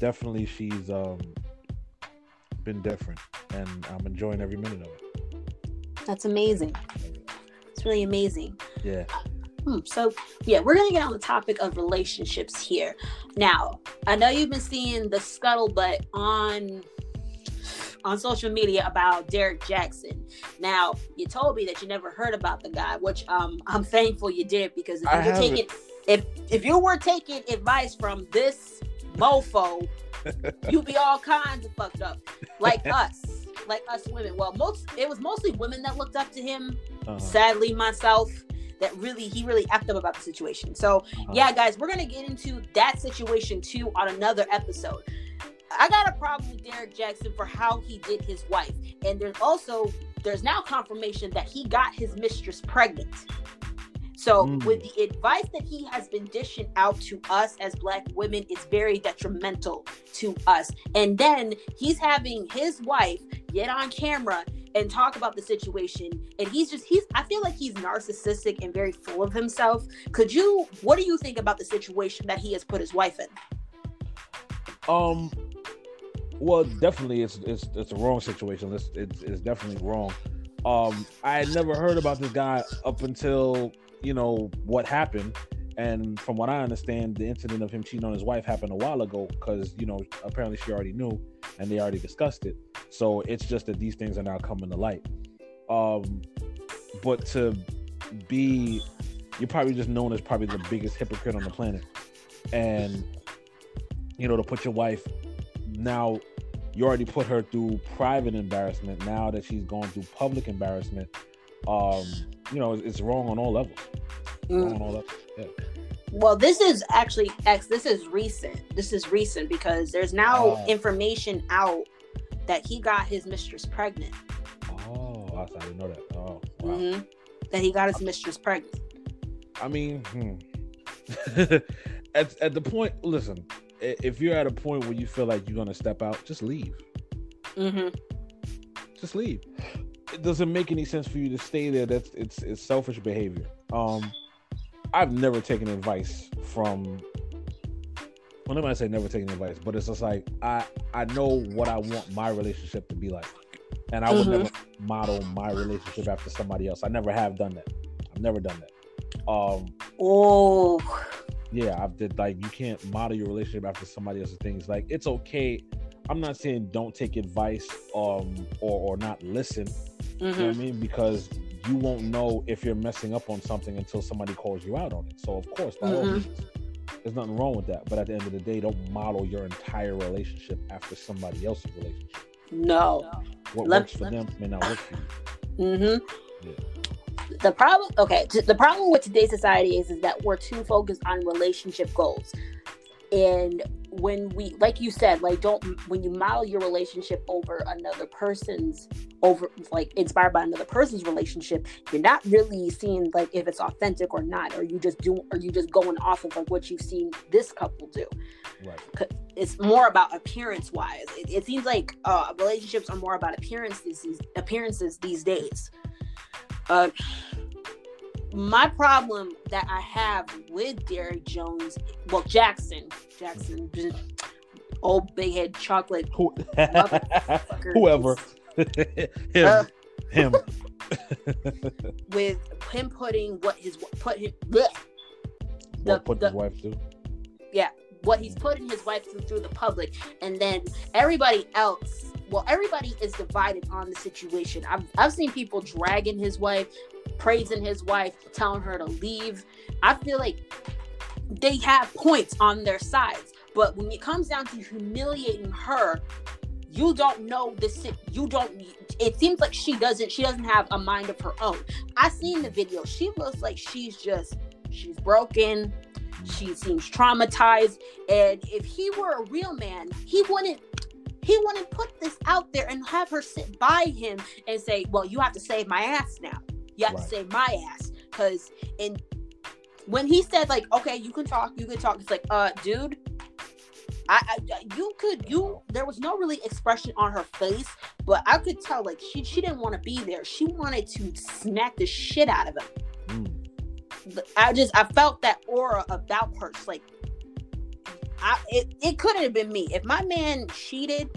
definitely she's um been different, and I'm enjoying every minute of it. That's amazing. It's really amazing. Yeah. Hmm, so yeah, we're gonna get on the topic of relationships here. Now, I know you've been seeing the scuttlebutt on on social media about Derrick Jaxn. Now, you told me that you never heard about the guy, which um I'm thankful you did because if I you were haven't. taking if if you were taking advice from this mofo, you'd be all kinds of fucked up. Like us. Like us women. Well, most it was mostly women that looked up to him Uh-huh. sadly myself that really he really effed up about the situation so Uh-huh. yeah guys we're gonna get into that situation too on another episode i got a problem with Derrick Jaxn for how he did his wife. And there's also there's now confirmation that he got his mistress pregnant. So Mm. with the advice that he has been dishing out to us as black women it's very detrimental to us. And then he's having his wife get on camera and talk about the situation. And he's just he's i feel like he's narcissistic and very full of himself. Could you what do you think about the situation that he has put his wife in? Um, well, definitely, it's it's it's a wrong situation. It's it's, it's definitely wrong. Um, I had never heard about this guy up until you know what happened. And from what I understand, the incident of him cheating on his wife happened a while ago because you know apparently she already knew and they already discussed it. So it's just that these things are now coming to light. Um, but to be, you're probably just known as probably the biggest hypocrite on the planet, and you know to put your wife now you already put her through private embarrassment now that she's going through public embarrassment um you know it's, it's wrong on all levels wrong on all levels yeah. Well, this is actually X. This is recent. This is recent because there's now Oh. information out that he got his mistress pregnant. oh I didn't know that oh wow Mhm. That he got his mistress pregnant. I mean, hmm. at at the point, listen, if you're at a point where you feel like you're gonna step out, just leave. hmm Just leave. It doesn't make any sense for you to stay there. That's it's it's selfish behavior. Um, I've never taken advice from. Well, I say never taken advice, but it's just like I I know what I want my relationship to be like, and I would Mhm. never model my relationship after somebody else. I never have done that. I've never done that. Um, Oh, yeah i've did like you can't model your relationship after somebody else's things. Like it's okay. I'm not saying don't take advice um or or not listen. You know what i mean? Because you won't know if you're messing up on something until somebody calls you out on it. So of course by Mhm. means there's nothing wrong with that. But at the end of the day don't model your entire relationship after somebody else's relationship. No. what Let- works for them may not work for you. Mm hmm Yeah. The problem, okay, t- the problem with today's society is is that we're too focused on relationship goals, and when we, like you said, like don't when you model your relationship over another person's, over like inspired by another person's relationship, you're not really seeing like if it's authentic or not, or you just do, or you just going off of like what you've seen this couple do right it's more about appearance wise. It, it seems like uh, relationships are more about appearances these appearances these days. Uh, my problem that I have with Derek Jones, well Jackson, Jackson, old big head chocolate Who- whoever. him. Uh, him. with him putting what his put him bleh, the- what put the- his wife through. Yeah, what he's putting his wife through through the public and then everybody else well everybody is divided on the situation. I've, I've seen people dragging his wife praising his wife telling her to leave. I feel like they have points on their sides. But when it comes down to humiliating her you don't know the si- you don't it seems like she doesn't she doesn't have a mind of her own. I seen the video. She looks like she's just she's broken. She seems traumatized. And if he were a real man he wouldn't he wouldn't put this out there and have her sit by him and say well you have to save my ass now you have Right. to save my ass because in when he said like okay you can talk you can talk it's like uh dude I, I you could you there was no really expression on her face but i could tell like she she didn't want to be there she wanted to smack the shit out of him Mm. I just I felt that aura about her. It's like I it, it couldn't have been me. If my man cheated,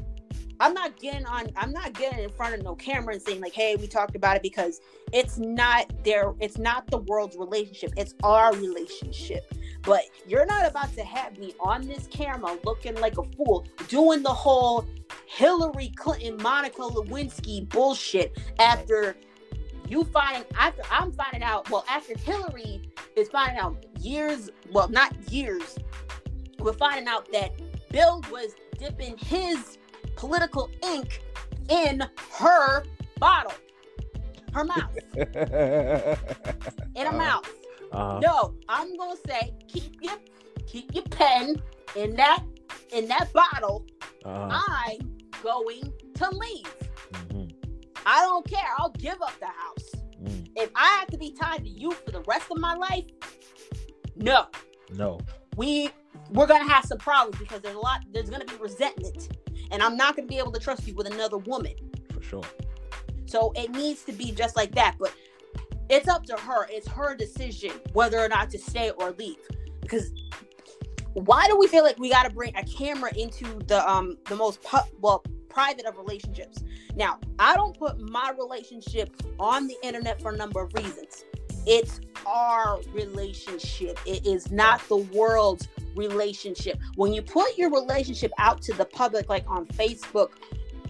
I'm not getting on I'm not getting in front of no camera and saying like, hey, we talked about it because it's not their it's not the world's relationship. It's our relationship. But you're not about to have me on this camera looking like a fool, doing the whole Hillary Clinton, Monica Lewinsky bullshit after you find after I'm finding out, well, after Hillary is finding out years, well, not years, we're finding out that Bill was dipping his political ink in her bottle, her mouth, in a mouth. Uh-huh. No, I'm gonna say keep your keep your pen in that in that bottle. Uh-huh. I'm going to leave. Mhm. I don't care. I'll give up the house. Mm. If I have to be tied to you for the rest of my life, no. No. We we're gonna have some problems because there's a lot there's gonna be resentment. And I'm not gonna be able to trust you with another woman. For sure. So it needs to be just like that. But it's up to her. It's her decision whether or not to stay or leave. Because why do we feel like we got to bring a camera into the um the most pu- well private of relationships? Now, I don't put my relationship on the internet for a number of reasons. It's our relationship. It is not the world's relationship. When you put your relationship out to the public, like on Facebook,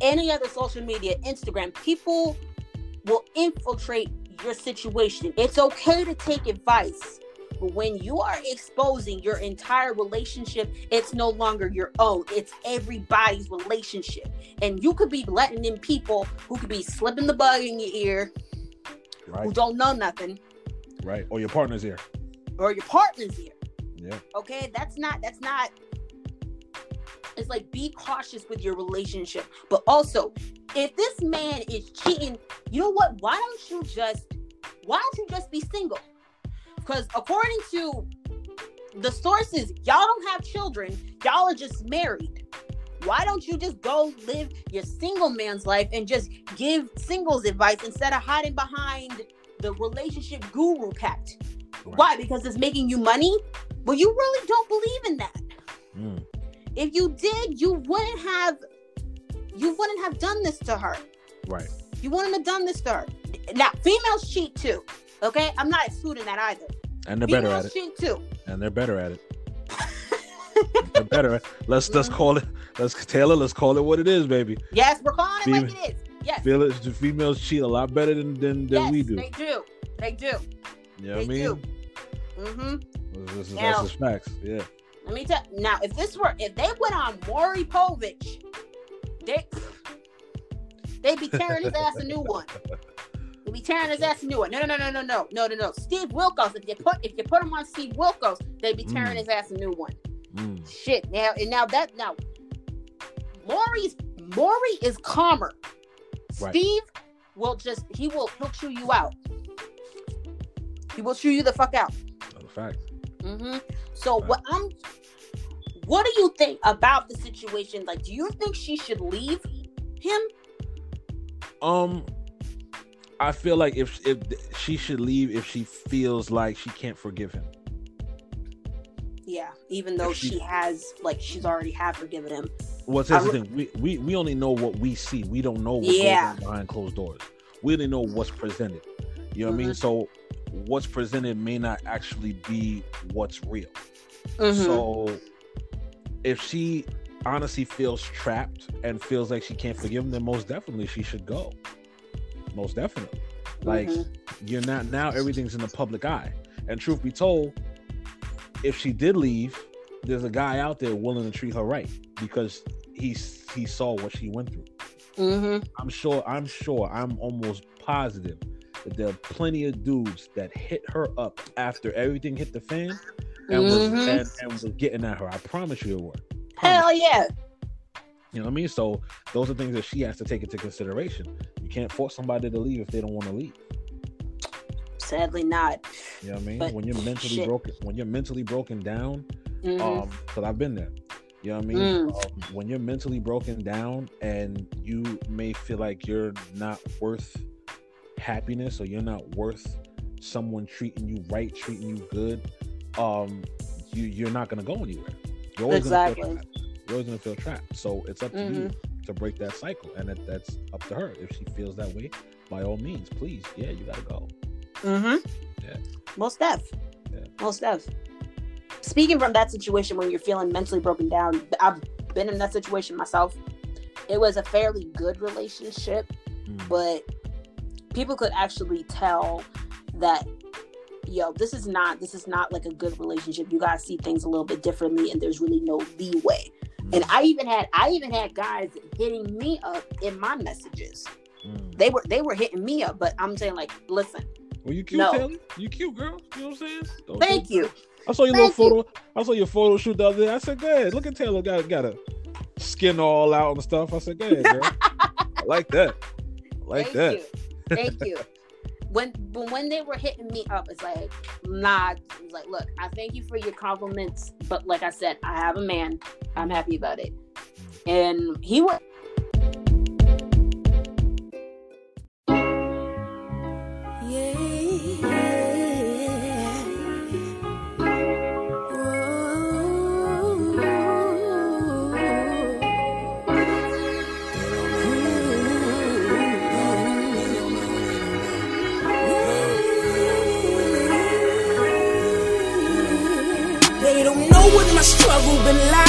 any other social media, Instagram, people will infiltrate your situation. It's okay to take advice, but when you are exposing your entire relationship, it's no longer your own. It's everybody's relationship. And you could be letting in people who could be slipping the bug in your ear, right. who don't know nothing, Right. Or your partner's here. or your partner's ear. Yeah. Okay, that's not that's not it's like be cautious with your relationship. But also, if this man is cheating, you know what? Why don't you just why don't you just be single? Because according to the sources, y'all don't have children, y'all are just married. Why don't you just go live your single man's life and just give singles advice instead of hiding behind the relationship guru pact? Right. Why? Because it's making you money? Well, you really don't believe in that. Mm. If you did, you wouldn't have you wouldn't have done this to her. Right. You wouldn't have done this to her. Now, females cheat too. Okay? I'm not excluding that either. And they're better at it. cheat too. And they're better at it. they're better. At, let's let's call it. Let's Taylor. Let's call it what it is, baby. Yes, we're calling it like Fem- it is. Yes. The females cheat a lot better than than, than yes, we do. They do. They do. You know what I mean? Mm-hmm. This, is, Now- facts. Yeah. Let me tell now if this were if they went on Maury Povich, they they'd be tearing his ass a new one. They'd be tearing his ass a new one. No, no, no, no, no, no, no, no, no. Steve Wilkos, if you put if you put him on Steve Wilkos, they'd be tearing Mm. his ass a new one. Mm. Shit. Now and now that now Maury's Maury is calmer. Right. Steve will just he will he'll chew you out. He will chew you the fuck out. A fact. hmm So what I'm, what do you think about the situation? Like, do you think she should leave him? Um, I feel like if if she should leave if she feels like she can't forgive him. Yeah, even though she- she has, like, she's already have forgiven him. Well, here's the thing: we, we we only know what we see. We don't know what Yeah. goes on behind closed doors. We only know what's presented. You know what I mean? So, what's presented may not actually be what's real. Mhm. So, if she honestly feels trapped and feels like she can't forgive him, then most definitely she should go. Most definitely. Like Mhm. you're not now everything's in the public eye. And truth be told, if she did leave, there's a guy out there willing to treat her right because he he saw what she went through. Mhm. I'm sure I'm sure I'm almost positive that there are plenty of dudes that hit her up after everything hit the fan and was Mhm. and, and was getting at her. I promise you it would. Hell yeah. You know what I mean? So those are things that she has to take into consideration. You can't force somebody to leave if they don't want to leave. Sadly not. You know what I mean? But when you're mentally shit. broken, when you're mentally broken down, Mhm. um, because I've been there. You know what I mean? Mm. Um, when you're mentally broken down and you may feel like you're not worth happiness or you're not worth someone treating you right, treating you good, um, you you're not gonna go anywhere. You're always gonna feel Exactly. trapped. You're always gonna feel trapped. So it's up to you Mm-hmm. to break that cycle, and that, that's up to her. If she feels that way, by all means, please, yeah, you gotta go. Mm Mhm. Yeah. Most def. Yeah. Most def. Speaking from that situation when you're feeling mentally broken down, I've been in that situation myself. It was a fairly good relationship, Mm. but people could actually tell that yo this is not this is not like a good relationship you guys see things a little bit differently and there's really no leeway and i even had i even had guys hitting me up in my messages Mm. they were they were hitting me up but i'm saying like listen Well, you cute, No. Taylor. You cute, girl. You know what I'm saying? Don't- thank you I saw your Thank little photo. I saw your photo shoot the other day. I said, "Go ahead. Look at Taylor. Got got a skin all out and stuff." I said, "Go ahead, girl. I like that. I like thank that." you thank you. When when they were hitting me up it's like nah it's like look i thank you for your compliments but like i said i have a man. I'm happy about it. And he was been like,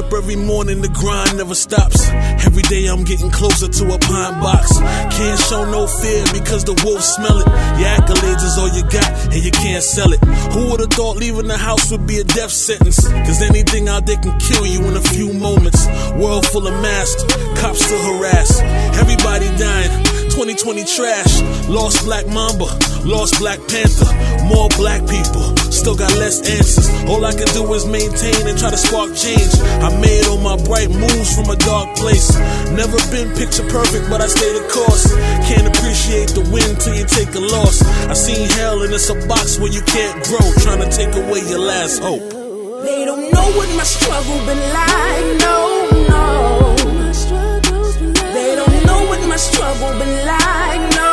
up every morning, the grind never stops. Every day I'm getting closer to a pine box. Can't show no fear because the wolves smell it. Your accolades is all you got, and you can't sell it. Who would've thought leaving the house would be a death sentence? Cause anything out there can kill you in a few moments. World full of masks, cops to harass. Everybody dying. 2020 trash. Lost Black Mamba, lost Black Panther. More black people, still got less answers. All I can do is maintain and try to spark change. I made all my bright moves from a dark place. Never been picture perfect, but I stay the course. Can't appreciate the win till you take a loss. I seen hell and it's a box where you can't grow. Trying to take away your last hope. They don't know what my struggle been like, no, no. They don't know what my struggle been like, no, no.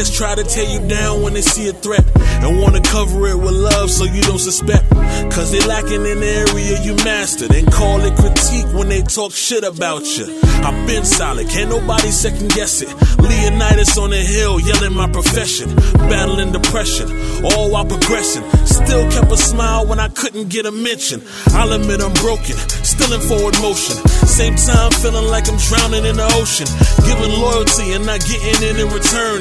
Peers try to tear you down when they see a threat and want to cover it with love so you don't suspect. Cause they lacking in the area you mastered and call it critique when they talk shit about you. I've been solid, can't nobody second guess it. Leonidas on the hill yelling my profession, battling depression, all while progressing. Still kept a smile when I couldn't get a mention. I'll admit I'm broken, still in forward motion. Same time feeling like I'm drowning in the ocean. Giving loyalty and not getting it in return.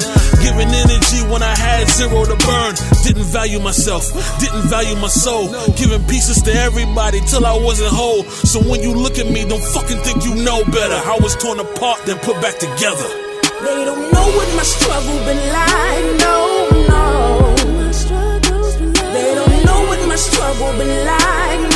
Giving energy when I had zero to burn. Didn't value myself, didn't value my soul. Giving pieces to everybody till I wasn't whole. So when you look at me, don't fucking think you know better. I was torn apart, then put back together. They don't know what my struggle been like, no, no. They don't know what my struggle been like,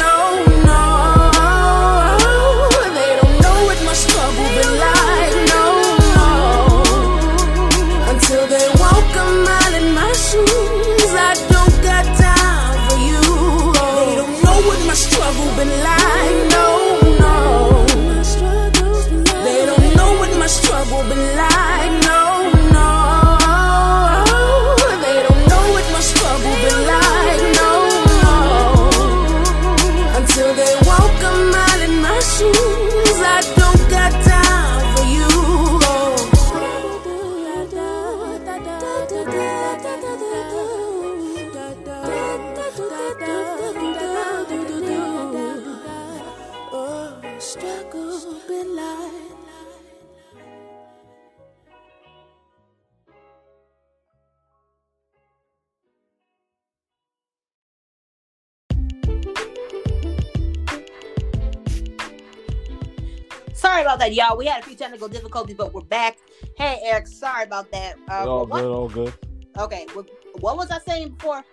that, y'all. We had a few technical difficulties, but we're back. Hey, Eric, sorry about that. Uh, all what- good, all good. Okay, what, what was I saying before?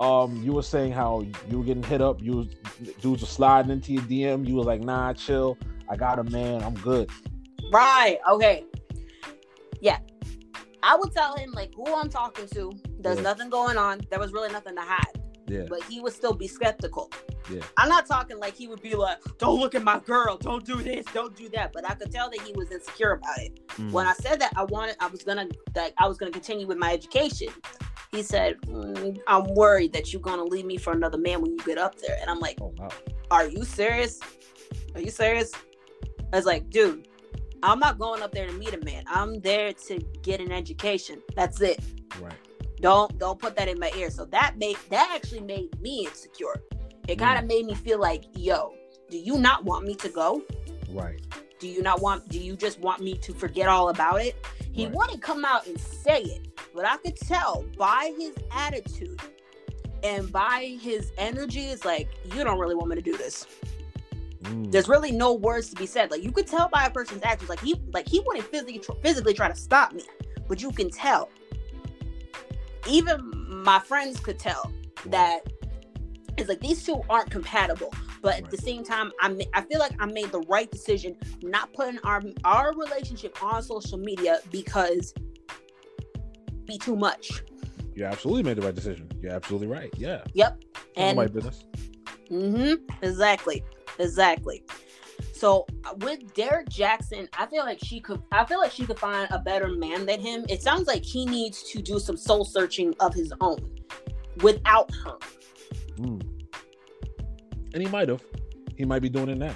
Um, you were saying how you were getting hit up. You was dudes were sliding into your DM. You was like, "Nah, chill. I got a man. I'm good." Right. Okay. Yeah. I would tell him like who I'm talking to. There's Yeah. nothing going on. There was really nothing to hide. Yeah, But he would still be skeptical. Yeah. I'm not talking like he would be like, "Don't look at my girl. Don't do this. Don't do that." But I could tell that he was insecure about it. Mm. When I said that, I wanted, I was gonna, like I was gonna continue with my education. He said, "Mm, "I'm worried that you're gonna leave me for another man when you get up there." And I'm like, Oh, wow. are you serious? Are you serious? I was like, dude, I'm not going up there to meet a man. I'm there to get an education. That's it. Right. Don't don't put that in my ear. So that made that actually made me insecure. It kind of made me feel like, yo, do you not want me to go? Right. Do you not want do you just want me to forget all about it? He Right. wouldn't come out and say it, but I could tell by his attitude and by his energy, it's like, you don't really want me to do this Mm. there's really no words to be said. Like you could tell by a person's actions, like he like he wouldn't physically physically try to stop me, but you can tell. Even my friends could tell that it's like these two aren't compatible. But at the same time, I I feel like I made the right decision not putting our our relationship on social media because be too much. You absolutely made the right decision. You're absolutely right. Yeah. Yep. And And my business. Mm-hmm. Exactly. Exactly. So uh, with Derrick Jaxn, I feel like she could. I feel like she could find a better man than him. It sounds like he needs to do some soul searching of his own, without her. Mm. And he might have. He might be doing it now.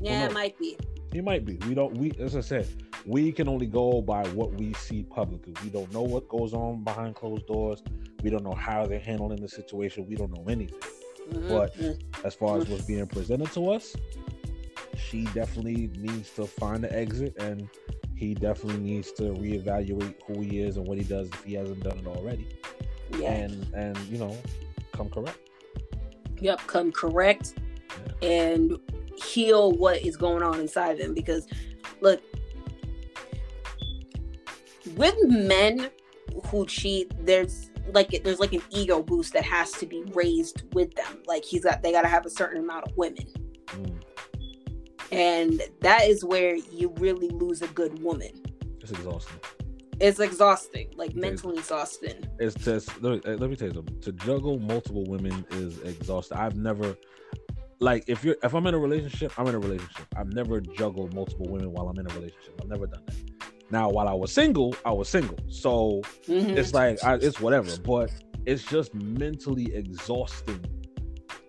Yeah, it might be. He might be. We don't. We as I said, we can only go by what we see publicly. We don't know what goes on behind closed doors. We don't know how they're handling the situation. We don't know anything. Mhm. But Mhm. as far as what's being presented to us, she definitely needs to find the exit, and he definitely needs to reevaluate who he is and what he does if he hasn't done it already, yeah. and and you know, come correct. Yep, come correct and heal what is going on inside of them. Because look, with men who cheat, there's like there's like an ego boost that has to be raised with them. Like he's got they gotta have a certain amount of women. Mm, And that is where you really lose a good woman. it's exhausting. It's exhausting, like is. mentally exhausting. it's just let me, let me tell you something. To juggle multiple women is exhausting. I've never like if you're if I'm in a relationship, I'm in a relationship. I've never juggled multiple women while I'm in a relationship. I've never done that. Now, while I was single, I was single, so Mhm. it's like I, it's whatever. But it's just mentally exhausting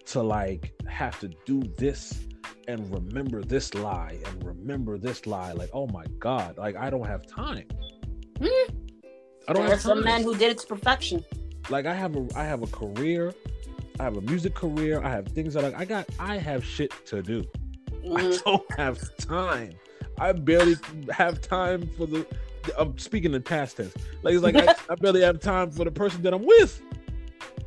to like have to do this and remember this lie and remember this lie. Like, oh my god, like I don't have time. Mhm. I don't There's have some time men who did it to perfection. like I have a I have a career, I have a music career, I have things that I, I got I have shit to do. I Mhm. don't have time. I barely have time for the I'm speaking in past tense. Like it's like I, I barely have time for the person that I'm with.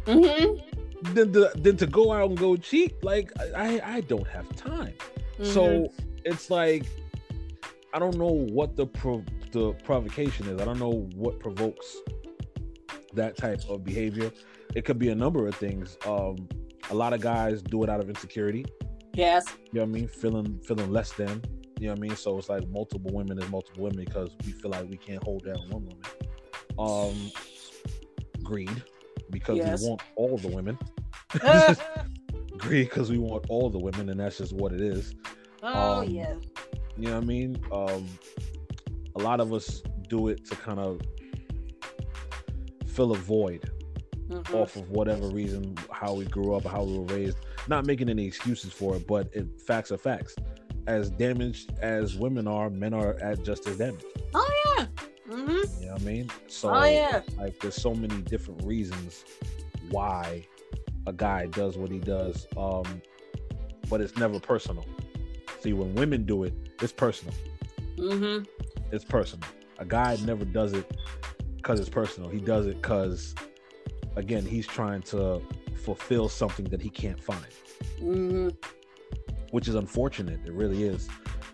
Mhm. Then to then to go out and go cheat, like I I don't have time. Mhm. So it's like I don't know what the pro- the provocation is. I don't know what provokes that type of behavior. It could be a number of things. Um, a lot of guys do it out of insecurity. yes. You know what I mean? Feeling feeling less than. You know what I mean? So it's like multiple women is multiple women because we feel like we can't hold down one woman. Um, greed because Yes. we want all the women. oh greed because we want all the women, and that's just what it is. Um, yeah. You know what I mean? Um, a lot of us do it to kind of fill a void Mhm. off of whatever reason, how we grew up, how we were raised. Not making any excuses for it, but it, facts are facts. As damaged as women are, men are at just as damaged. Oh yeah. Hmm You know what I mean? So, Oh yeah. like, there's so many different reasons why a guy does what he does. Um, but it's never personal. See, when women do it, it's personal. hmm it's personal. A guy never does it because it's personal. He does it because, again, he's trying to fulfill something that he can't find, hmm which is unfortunate. It really is.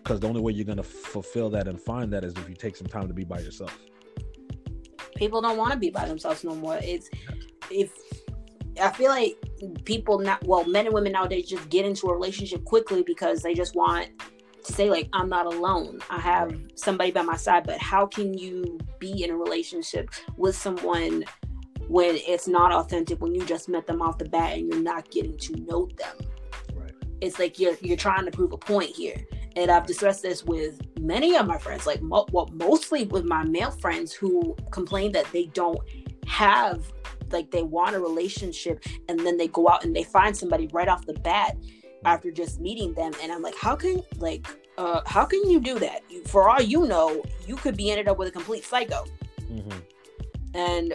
Because the only way you're going to fulfill that and find that is if you take some time to be by yourself. People don't want to be by themselves no more. It's if I feel like people not well, men and women nowadays just get into a relationship quickly because they just want to say like I'm not alone. I have somebody by my side. But how can you be in a relationship with someone when it's not authentic? When you just met them off the bat and you're not getting to know them. Right. it's like you're you're trying to prove a point here and i've discussed this with many of my friends like mo- well mostly with my male friends who complain that they don't have like they want a relationship and then they go out and they find somebody right off the bat after just meeting them and i'm like how can like uh how can you do that for all you know you could be ended up with a complete psycho Mm-hmm. and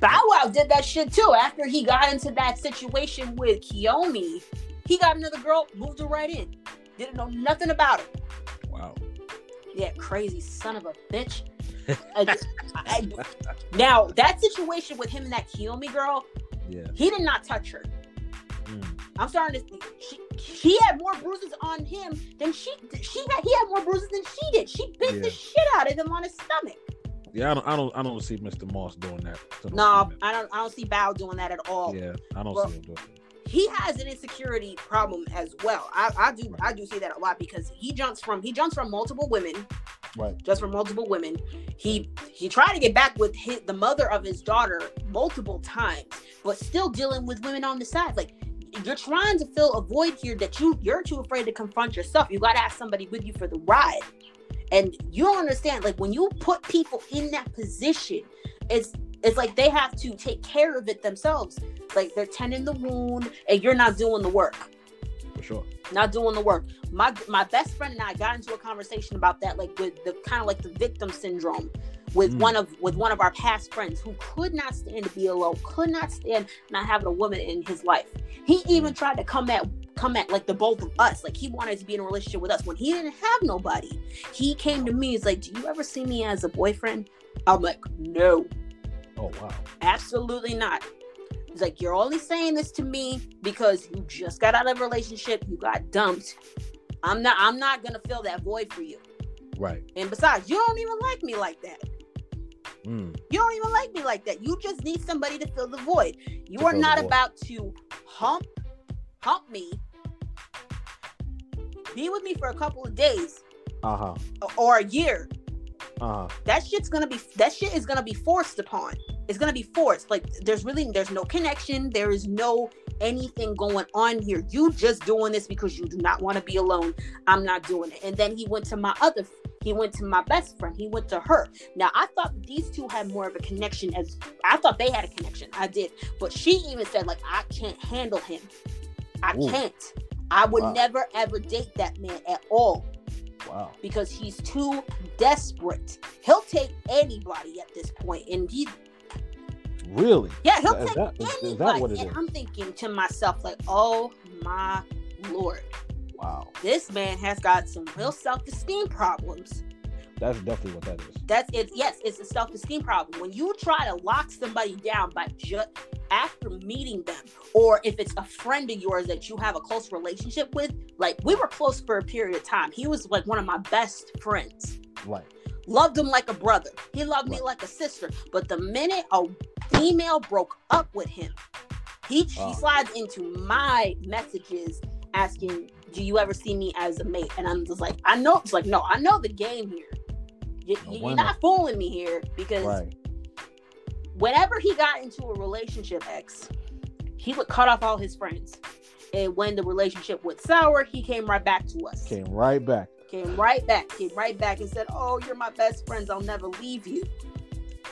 Bow Wow did that shit too. After he got into that situation with Kiyomi, he got another girl, moved her right in. Didn't know nothing about it. Wow. Yeah, crazy son of a bitch. I- I- now that situation with him and that Kiyomi girl, Yeah. he did not touch her. Mm. I'm starting to. See she, he had more bruises on him than she. She had. He had more bruises than she did. She bit Yeah. the shit out of him on his stomach. Yeah, I don't, I don't, I don't see Mr. Moss doing that. no female. I don't. I don't see Bow doing that at all. Yeah, I don't Well, see him doing that. He has an insecurity problem as well. I, I do I do see that a lot because he jumps from he jumps from multiple women, Right. just from multiple women. He he tried to get back with his, the mother of his daughter multiple times, but still dealing with women on the side. Like you're trying to fill a void here that you you're too afraid to confront yourself. You got to have somebody with you for the ride, and you don't understand. Like when you put people in that position, it's it's like they have to take care of it themselves. Like they're tending the wound, and you're not doing the work For sure. not doing the work. My my best friend and I got into a conversation about that, like with the kind of like the victim syndrome with Mm. one of with one of our past friends who could not stand to be alone, could not stand not having a woman in his life. He even tried to come at come at like the both of us. Like he wanted to be in a relationship with us when he didn't have nobody. He came to me, he's like, Do you ever see me as a boyfriend? I'm like, No, Oh wow. absolutely not. He's like, You're only saying this to me because you just got out of a relationship, you got dumped. I'm not I'm not gonna fill that void for you. Right. And besides, you don't even like me like that. Mm. You don't even like me like that. You just need somebody to fill the void. You To are not about to hump hump me. Be with me for a couple of days Uh huh. or- a year. Uh huh. That shit's gonna be that shit is gonna be forced upon. It's gonna be forced. Like there's really there's no connection. There is no anything going on here. You just doing this because you do not want to be alone. I'm not doing it. And then he went to my other he went to my best friend. He went to her. Now I thought these two had more of a connection as I thought they had a connection. I did. But she even said like I can't handle him. I Ooh. can't. I would Wow. never ever date that man at all Wow. because he's too desperate. He'll take anybody at this point, and he, Really? yeah, he'll Is take that- is- is that anybody. what it and is? I'm thinking to myself, like, oh my lord, Wow. this man has got some real self-esteem problems. That's definitely what that is. That's it. Yes, it's a self-esteem problem. When you try to lock somebody down by just after meeting them, or if it's a friend of yours that you have a close relationship with, like we were close for a period of time. He was like one of my best friends. Right. Loved him like a brother. He loved me like a sister. But the minute a female broke up with him, he Oh. he uh. slides into my messages asking, "Do you ever see me as a mate?" And I'm just like, I know. It's like, no, I know the game here. You, you're not fooling me here because Right. whenever he got into a relationship, X, he would cut off all his friends. And when the relationship went sour, he came right back to us Came right back. Came right back, came right back and said, "Oh, you're my best friends. I'll never leave you."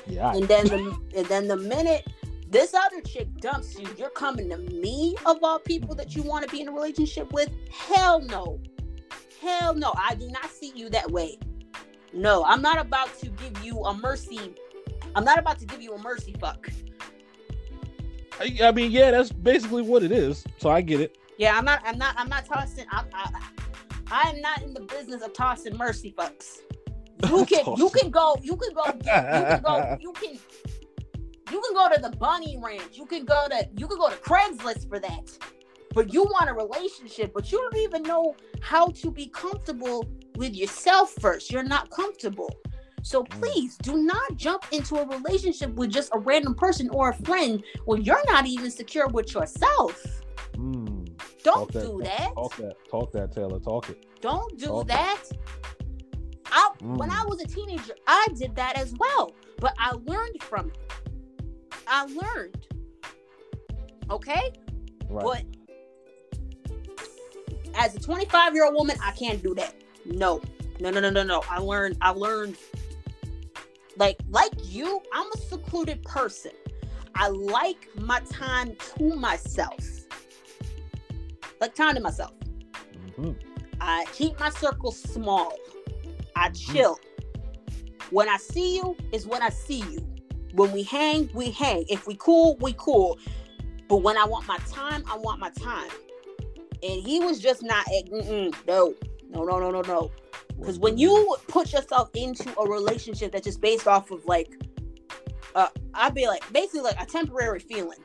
Yeah. And then the and then the minute this other chick dumps you, you're coming to me of all people that you want to be in a relationship with? Hell no. Hell no. I do not see you that way. No, I'm not about to give you a mercy. I'm not about to give you a mercy fuck. I, I mean, yeah, that's basically what it is. So I get it. Yeah, I'm not. I'm not. I'm not tossing. I, I, I am not in the business of tossing mercy fucks. You can. you can go. You can go. You can go. You can. You can go to the bunny ranch. You can go to. You can go to Craigslist for that. But you want a relationship, but you don't even know how to be comfortable with yourself first. You're not comfortable. So please do not jump into a relationship with just a random person or a friend when you're not even secure with yourself. Mm, Don't talk do that. Talk that. Talk that, Taylor. Talk it. Don't do Talk. that. I, When Mm. I was a teenager, I did that as well, but I learned from it. I learned. Okay? Right. But as a 25 year old woman, I can't do that. No. No, no, no, no, no. I learned, I learned like like you, I'm a secluded person. I like my time to myself. Like time to myself. Mhm. I keep my circle small. I chill. When I see you is when I see you. When we hang, we hang. If we cool, we cool. But when I want my time, I want my time. And he was just not. Mm-mm, no, no, no, no, no, no. Because when you put yourself into a relationship that's just based off of like, uh, I'd be like basically like a temporary feeling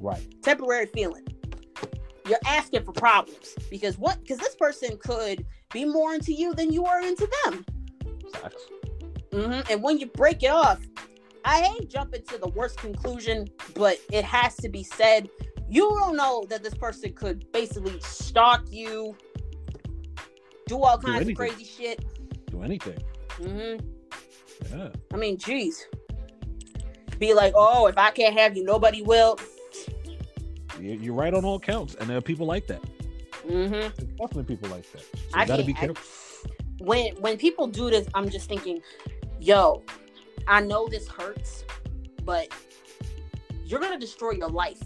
Right. temporary feeling. You're asking for problems because what? Because this person could be more into you than you are into them. Facts. hmm And when you break it off, I ain't jumping to the worst conclusion, but it has to be said. you don't know that this person could basically stalk you, do all Do kinds of crazy shit. Do anything. hmm Yeah. I mean, jeez Be like, oh, if I can't have you, nobody will. You- You're right on all counts, and there are people like that. hmm definitely people like that. So I gotta be can't- I- careful. when when people do this, I'm just thinking, yo, I know this hurts, but you're gonna destroy your life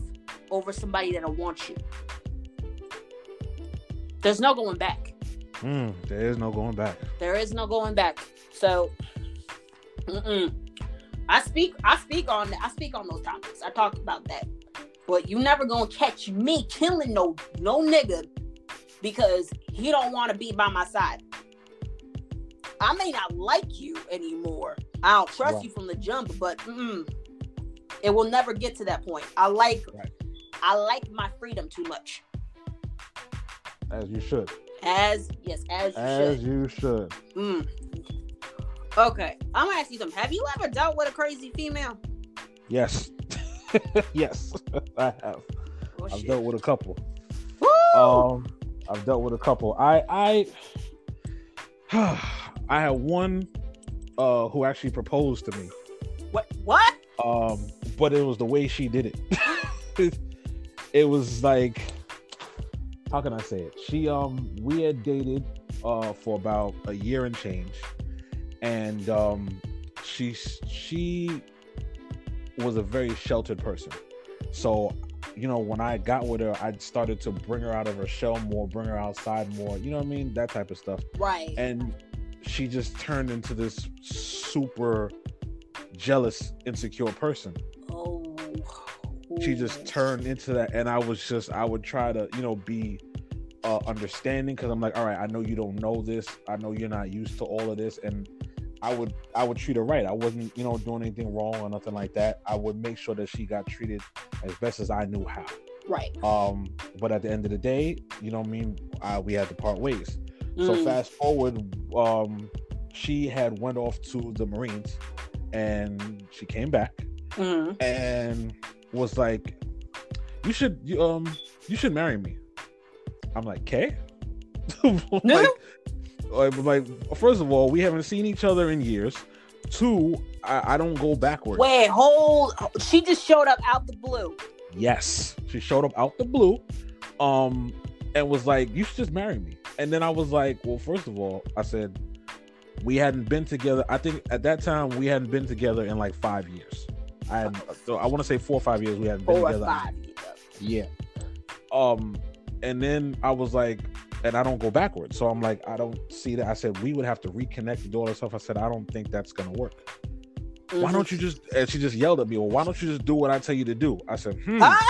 over somebody that'll want you. There's no going back. Mm, there is no going back. There is no going back. So, mm-mm. I speak. I speak on. I speak on those topics. I talk about that. But you never gonna catch me killing no no nigga because he don't want to be by my side. I may not like you anymore. I don't trust Right. you from the jump, but mm-mm. it will never get to that point. I like. Right. I like my freedom too much. As you should. As yes, as you As should. you should. Mm. Okay, I'm gonna ask you something. Have you ever dealt with a crazy female? Yes. yes, I have. Oh, I've shit. dealt with a couple. Woo! Um, I've dealt with a couple. I I I had one uh who actually proposed to me. what? What? Um, but it was the way she did it. it was like how can I say it? She um we had dated uh for about a year and change, and um she she was a very sheltered person. So you know when I got with her, I started to bring her out of her shell more, bring her outside more. You know what I mean? That type of stuff Right. and she just turned into this super jealous insecure person oh. she just turned into that and i was just i would try to you know be uh understanding because i'm like all right i know you don't know this i know you're not used to all of this and i would i would treat her right i wasn't you know doing anything wrong or nothing like that i would make sure that she got treated as best as i knew how Right. um but at the end of the day you know what i mean uh, we had to part ways so Mm. fast forward, um, she had went off to the Marines, and she came back Mm. and was like, "You should, you, um, you should marry me." I'm like, "Okay." like, like, like, first of all, we haven't seen each other in years. Two, I, I don't go backwards. Wait, hold. She just showed up out the blue. Yes, she showed up out the blue, um, and was like, "You should just marry me." And then I was like, "Well, first of all, I said we hadn't been together. I think at that time we hadn't been together in like five years. I had, so I want to say four or five years we hadn't been Four or together. five. Yeah. Um, and then I was like, and I don't go backwards, so I'm like, I don't see that. I said we would have to reconnect and do all that stuff. I said I don't think that's gonna work. Mm-hmm. Why don't you just? And she just yelled at me. Well, why don't you just do what I tell you to do? I said, hmm. Ah!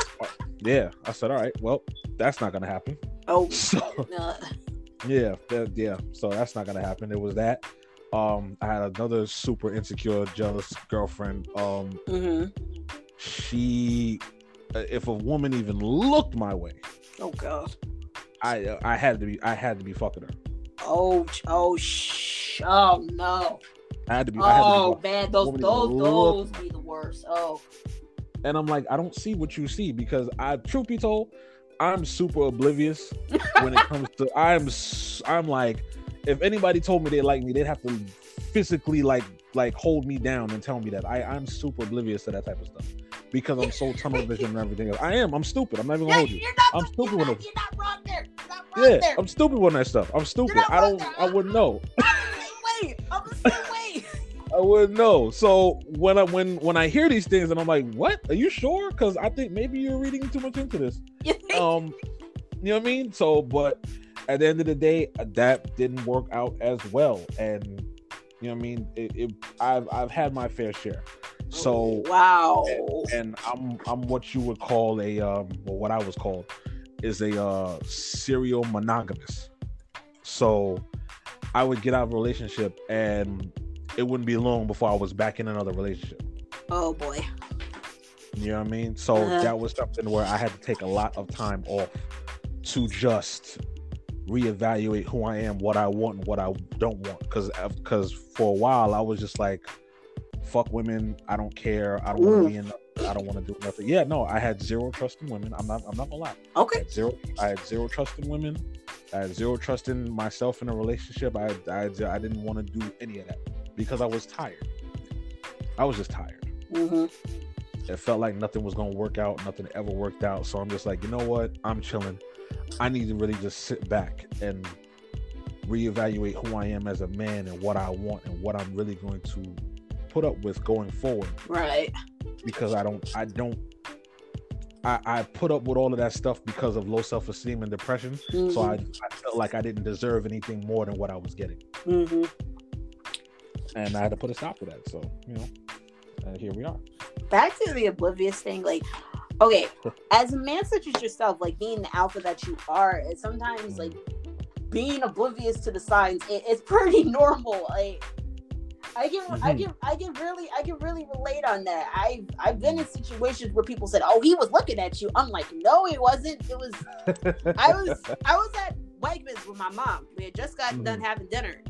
Yeah. I said, all right. Well, that's not gonna happen. Oh. So Uh, yeah, that, yeah. So that's not gonna happen. It was that. Um, I had another super insecure, jealous girlfriend. Um, mhm. she, uh, if a woman even looked my way, Oh god. I uh, I had to be I had to be fucking her. Oh. Oh. Sh- oh no. I had to be. I had to Oh be man, those those those be the worst. Oh. and I'm like, I don't see what you see because I, truth be told, I'm super oblivious when it comes to. I'm I'm like, if anybody told me they like me, they'd have to physically like like hold me down and tell me that. I I'm super oblivious to that type of stuff because I'm so tunnel vision and everything else. I am. I'm stupid. I'm not even gonna hold you. you're not. I'm stupid with it. you're not wrong there. You're not wrong Yeah, there. I'm stupid with that stuff. I'm stupid. I don't. wrong I wouldn't know. Wait, I'm the same way. I wouldn't know. So when I when when I hear these things and I'm like, what? Are you sure? Because I think maybe you're reading too much into this. You um you know what i mean so but at the end of the day that didn't work out as well and you know what i mean it, it i've i've had my fair share so wow. and i'm i'm what you would call a um or what i was called is a uh serial monogamous so i would get out of a relationship and it wouldn't be long before i was back in another relationship Oh boy. you know what I mean? So Uh-huh. that was something where I had to take a lot of time off to just reevaluate who I am, what I want, and what I don't want. Because because for a while I was just like, fuck women, I don't care, I don't want to be in. I don't want to do nothing. Yeah, no, I had zero trust in women. I'm not. I'm not gonna lie. I Okay. had zero. I had zero trust in women. I had zero trust in myself in a relationship. I I, I didn't want to do any of that because I was tired. I was just tired. hmm It felt like nothing was gonna work out. Nothing ever worked out. So I'm just like, you know what? I'm chilling. I need to really just sit back and reevaluate who I am as a man and what I want and what I'm really going to put up with going forward Right. because I don't I don't I, I put up with all of that stuff because of low self esteem and depression. So I, mm-hmm. I felt like I didn't deserve anything more than what I was getting. hmm And I had to put a stop to that. So, you know, and here we are. back to the oblivious thing like okay as a man such as yourself like being the alpha that you are it's sometimes mm. like being oblivious to the signs it, it's pretty normal like I can I can I can really I can really relate on that. I've I've been in situations where people said, "Oh, he was looking at you." I'm like, "No, he wasn't. It was I was I was at Wegmans with my mom. We had just gotten done Mhm. having dinner,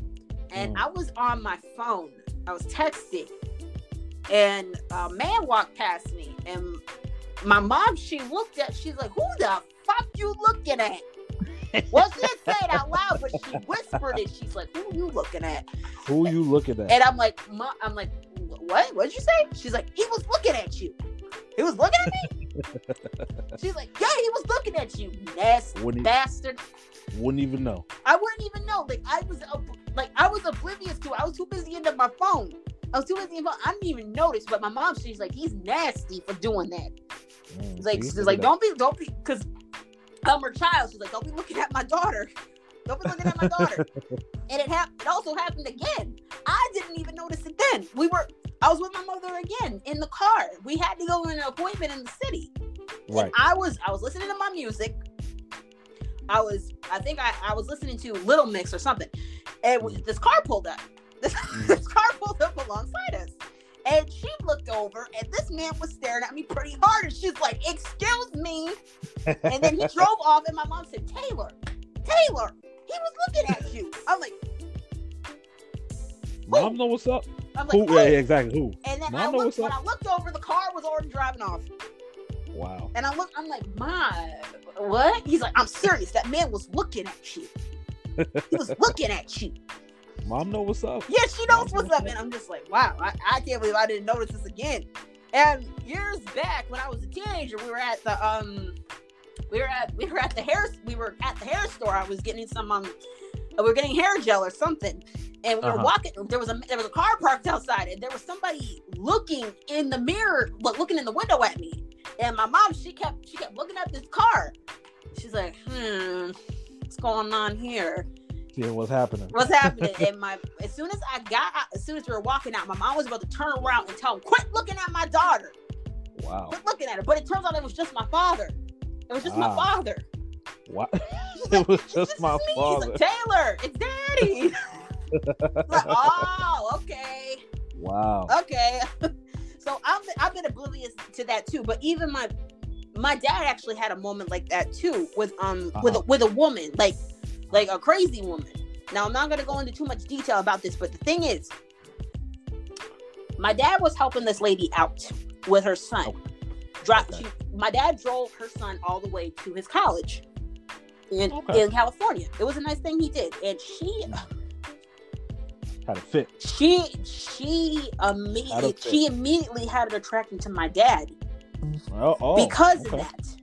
and Mm. I was on my phone. I was texting, and a man walked past me, and my mom she looked at. She's like, "Who the fuck you looking at?" Well, she didn't say it out loud, but she whispered it. She's like, "Who you looking at?" Who you looking at? And I'm like, I'm like, "What? What'd you say?" She's like, "He was looking at you. He was looking at me." She's like, "Yeah, he was looking at you, nasty Wouldn't, bastard." wouldn't even know. I wouldn't even know. Like I was, like I was oblivious to. it. I was too busy into my phone. I was too busy. I didn't even notice. But my mom, she's like, he's nasty for doing that. Mm, like, she's like, don't be, don't be, because I'm her child. She's like, don't be looking at my daughter. Don't be looking at my daughter. and it happened. It also happened again. I didn't even notice it then. We were. I was with my mother again in the car. We had to go in an appointment in the city. right. And I was I was listening to my music. I was I think I, I was listening to Little Mix or something. And we- this car pulled up. This, mm. this car pulled up alongside us. And she looked over and this man was staring at me pretty hard. And she's like, excuse me. And then he drove off and my mom said, Taylor, Taylor, he was looking at you. I'm like, Mom know what's up. I'm like, "Who?" yeah, exactly. Who? And then Mom I looked, what's when up. I looked over, the car was already driving off. Wow. And I look, I'm like, Ma, what? He's like, I'm serious. That man was looking at you. He was looking at you. Mom know what's up. Yeah, she knows what's up. And I'm just like, wow, I, I can't believe I didn't notice this again. And years back when I was a teenager, we were at the um we were at we were at the hair we were at the hair store. I was getting some um we were getting hair gel or something. And we were Uh-huh. walking there was a there was a car parked outside and there was somebody looking in the mirror, look, looking in the window at me. And my mom, she kept she kept looking at this car. She's like, hmm, what's going on here? Yeah, what's happening? what's happening and my as soon as i got out as soon as we were walking out my mom was about to turn around and tell him quit looking at my daughter Wow. quit looking at her but it turns out it was just my father it was just my Ah. father What? It was "It's just my me." He's father. like, taylor it's daddy like, oh okay Wow. okay so I've, I've been oblivious to that too but even my my dad actually had a moment like that too with um with a, Uh-huh. with a woman like like a crazy woman now i'm not going to go into too much detail about this but the thing is my dad was helping this lady out with her son. Drop, Okay. she, my dad drove her son all the way to his college in, Okay. in california it was a nice thing he did and she Had a fit. she she immediately she immediately had an attraction to my dad Oh, oh because okay. of that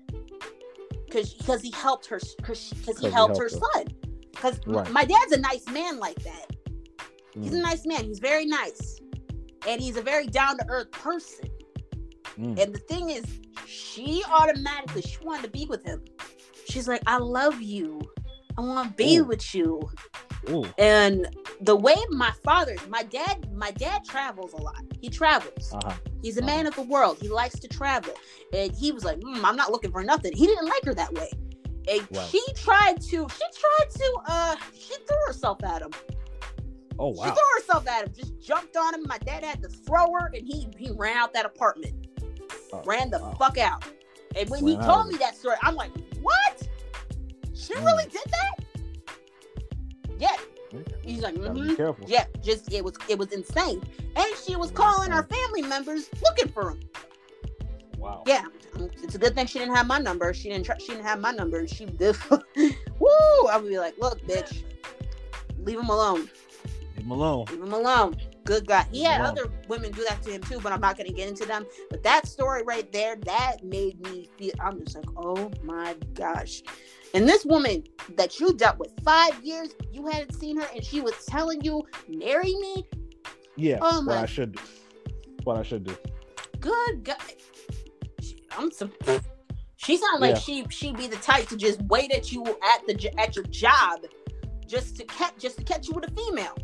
because because he helped her because he 'Cause he helped her helped son because Right. my dad's a nice man like that he's a Mm, nice man he's very nice and he's a very down-to-earth person mm. and the thing is she automatically she wanted to be with him she's like i love you i want to be Ooh. with you Ooh. and the way my father my dad my dad travels a lot he travels Uh-huh. He's a man of the world. He likes to travel. And he was like, mm, I'm not looking for nothing. He didn't like her that way. And Right. she tried to, she tried to, uh, she threw herself at him. Oh wow. She threw herself at him, just jumped on him. My dad had to throw her and he, he ran out that apartment. Oh, ran the wow. fuck out. And when he told me that story, I'm like, what? She Mm. really did that? Yeah. He's like, mm-hmm. careful. Yeah, just it was it was insane. And she was calling our family members looking for him. Wow. Yeah, it's a good thing she didn't have my number. She didn't. She didn't have my number. She did. Woo! I would be like, look, bitch, leave him alone. Leave him alone. Leave him alone. Good guy. He had Wow. other women do that to him too, but I'm not going to get into them. But that story right there, that made me feel. I'm just like, oh my gosh. And this woman that you dealt with five years, you hadn't seen her, and she was telling you, marry me. Yeah. Oh my. what I should do. What I should do. Good guy. She- I'm some. She sounded like Yeah. she she'd be the type to just wait at you at the at your job, just to catch just to catch you with a female.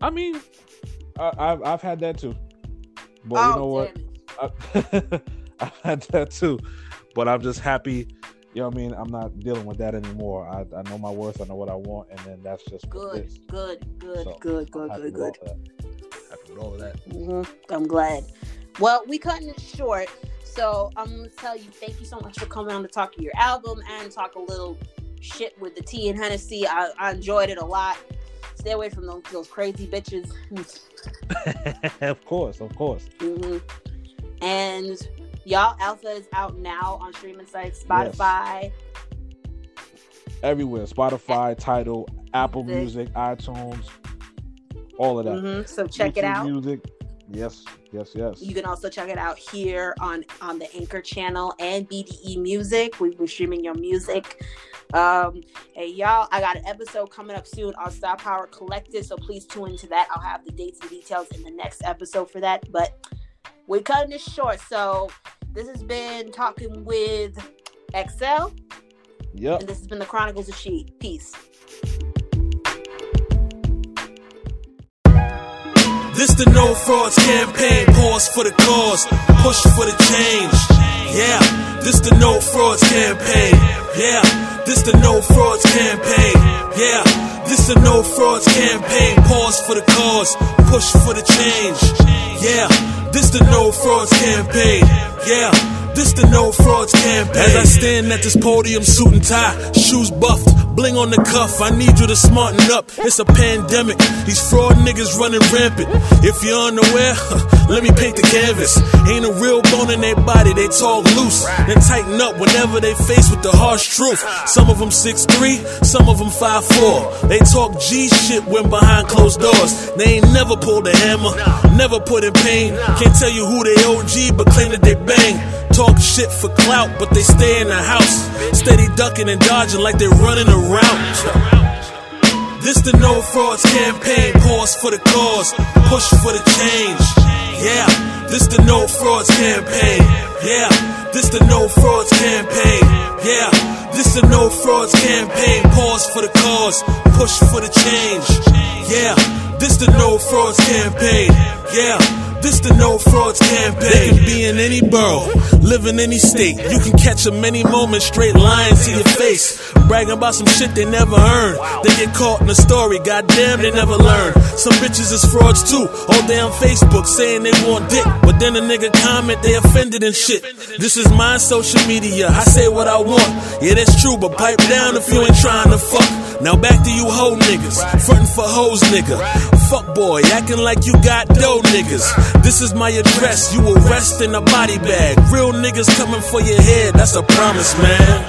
I mean, I, I've I've had that too. But oh, you know what? I, I've had that too. But I'm just happy. You know what I mean? I'm not dealing with that anymore. I, I know my worth. I know what I want, and then that's just Good, good, good, So, good, good, happy good, with all good. that. Happy with all of that. hmm I'm glad. Well, we cutting it short, so I'm gonna tell you thank you so much for coming on to talk to your album and talk a little shit with the tea and Hennessy. I, I enjoyed it a lot. Stay away from those, those crazy bitches. of course, of course. hmm And y'all, Alpha is out now on streaming sites, Spotify. Everywhere. Spotify, Tidal, Apple Music. ITunes, all of that. hmm So check it out. Music. Yes, yes, yes. You can also check it out here on on the Anchor channel and BDE Music. We were streaming your music. Um, hey y'all, I got an episode coming up soon on Star Power Collective, so please tune into that. I'll have the dates and details in the next episode for that. But we're cutting this short, so this has been talking with X-YLE, Yep. and this has been the Chronicles of She. Peace. This the no frauds campaign. Pause for the cause, push for the change. Yeah, this the no frauds campaign. Yeah, this the no frauds campaign. Yeah, this the no frauds campaign. Pause for the cause, push for the change. Yeah, this the no frauds campaign. Yeah. This the no frauds campaign. As I stand at this podium, suit and tie, shoes buffed, bling on the cuff. I need you to smarten up. It's a pandemic. These fraud niggas running rampant. If you're unaware, let me paint the canvas. Ain't a real bone in their body. They talk loose and tighten up whenever they face with the harsh truth. Some of them 6'3, some of them 5'4. They talk G shit when behind closed doors. They ain't never pulled a hammer, never put in pain. Can't tell you who they OG, but claim that they bang. Talk shit for clout, but they stay in the house. Steady ducking and dodging like they're running around. This the no frauds campaign. Pause for the cause, push for the change. Yeah, this the no frauds campaign. Yeah, this the no frauds campaign. Yeah, this the no frauds campaign. Pause for the cause, push for the change. Yeah, this the no frauds campaign. Yeah. This the no frauds campaign. They can be in any borough, live in any state. You can catch them any moment, straight lying to your face. Bragging about some shit they never earned. They get caught in a story, goddamn, they never learn. Some bitches is frauds too, all day on Facebook saying they want dick. But then a nigga comment they offended and shit. This is my social media, I say what I want. Yeah, that's true, but pipe down if you ain't trying to fuck. Now back to you hoe niggas, frontin' for hoes nigga. Fuck boy, acting like you got dough niggas. This is my address, you arrest in a body bag. Real niggas coming for your head, that's a promise, man.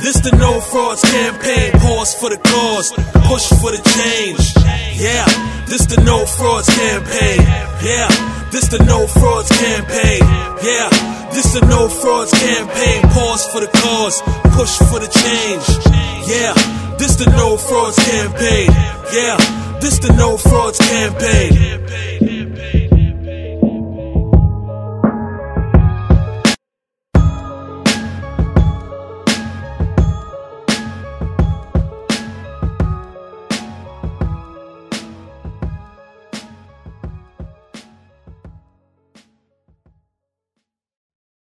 This the no frauds campaign, pause for the cause, push for the change. Yeah, this the no frauds campaign. Yeah, this the no frauds campaign. Yeah, this the no frauds campaign, pause for the cause, push for the change. Yeah, this the no frauds campaign. Yeah, this the no frauds campaign.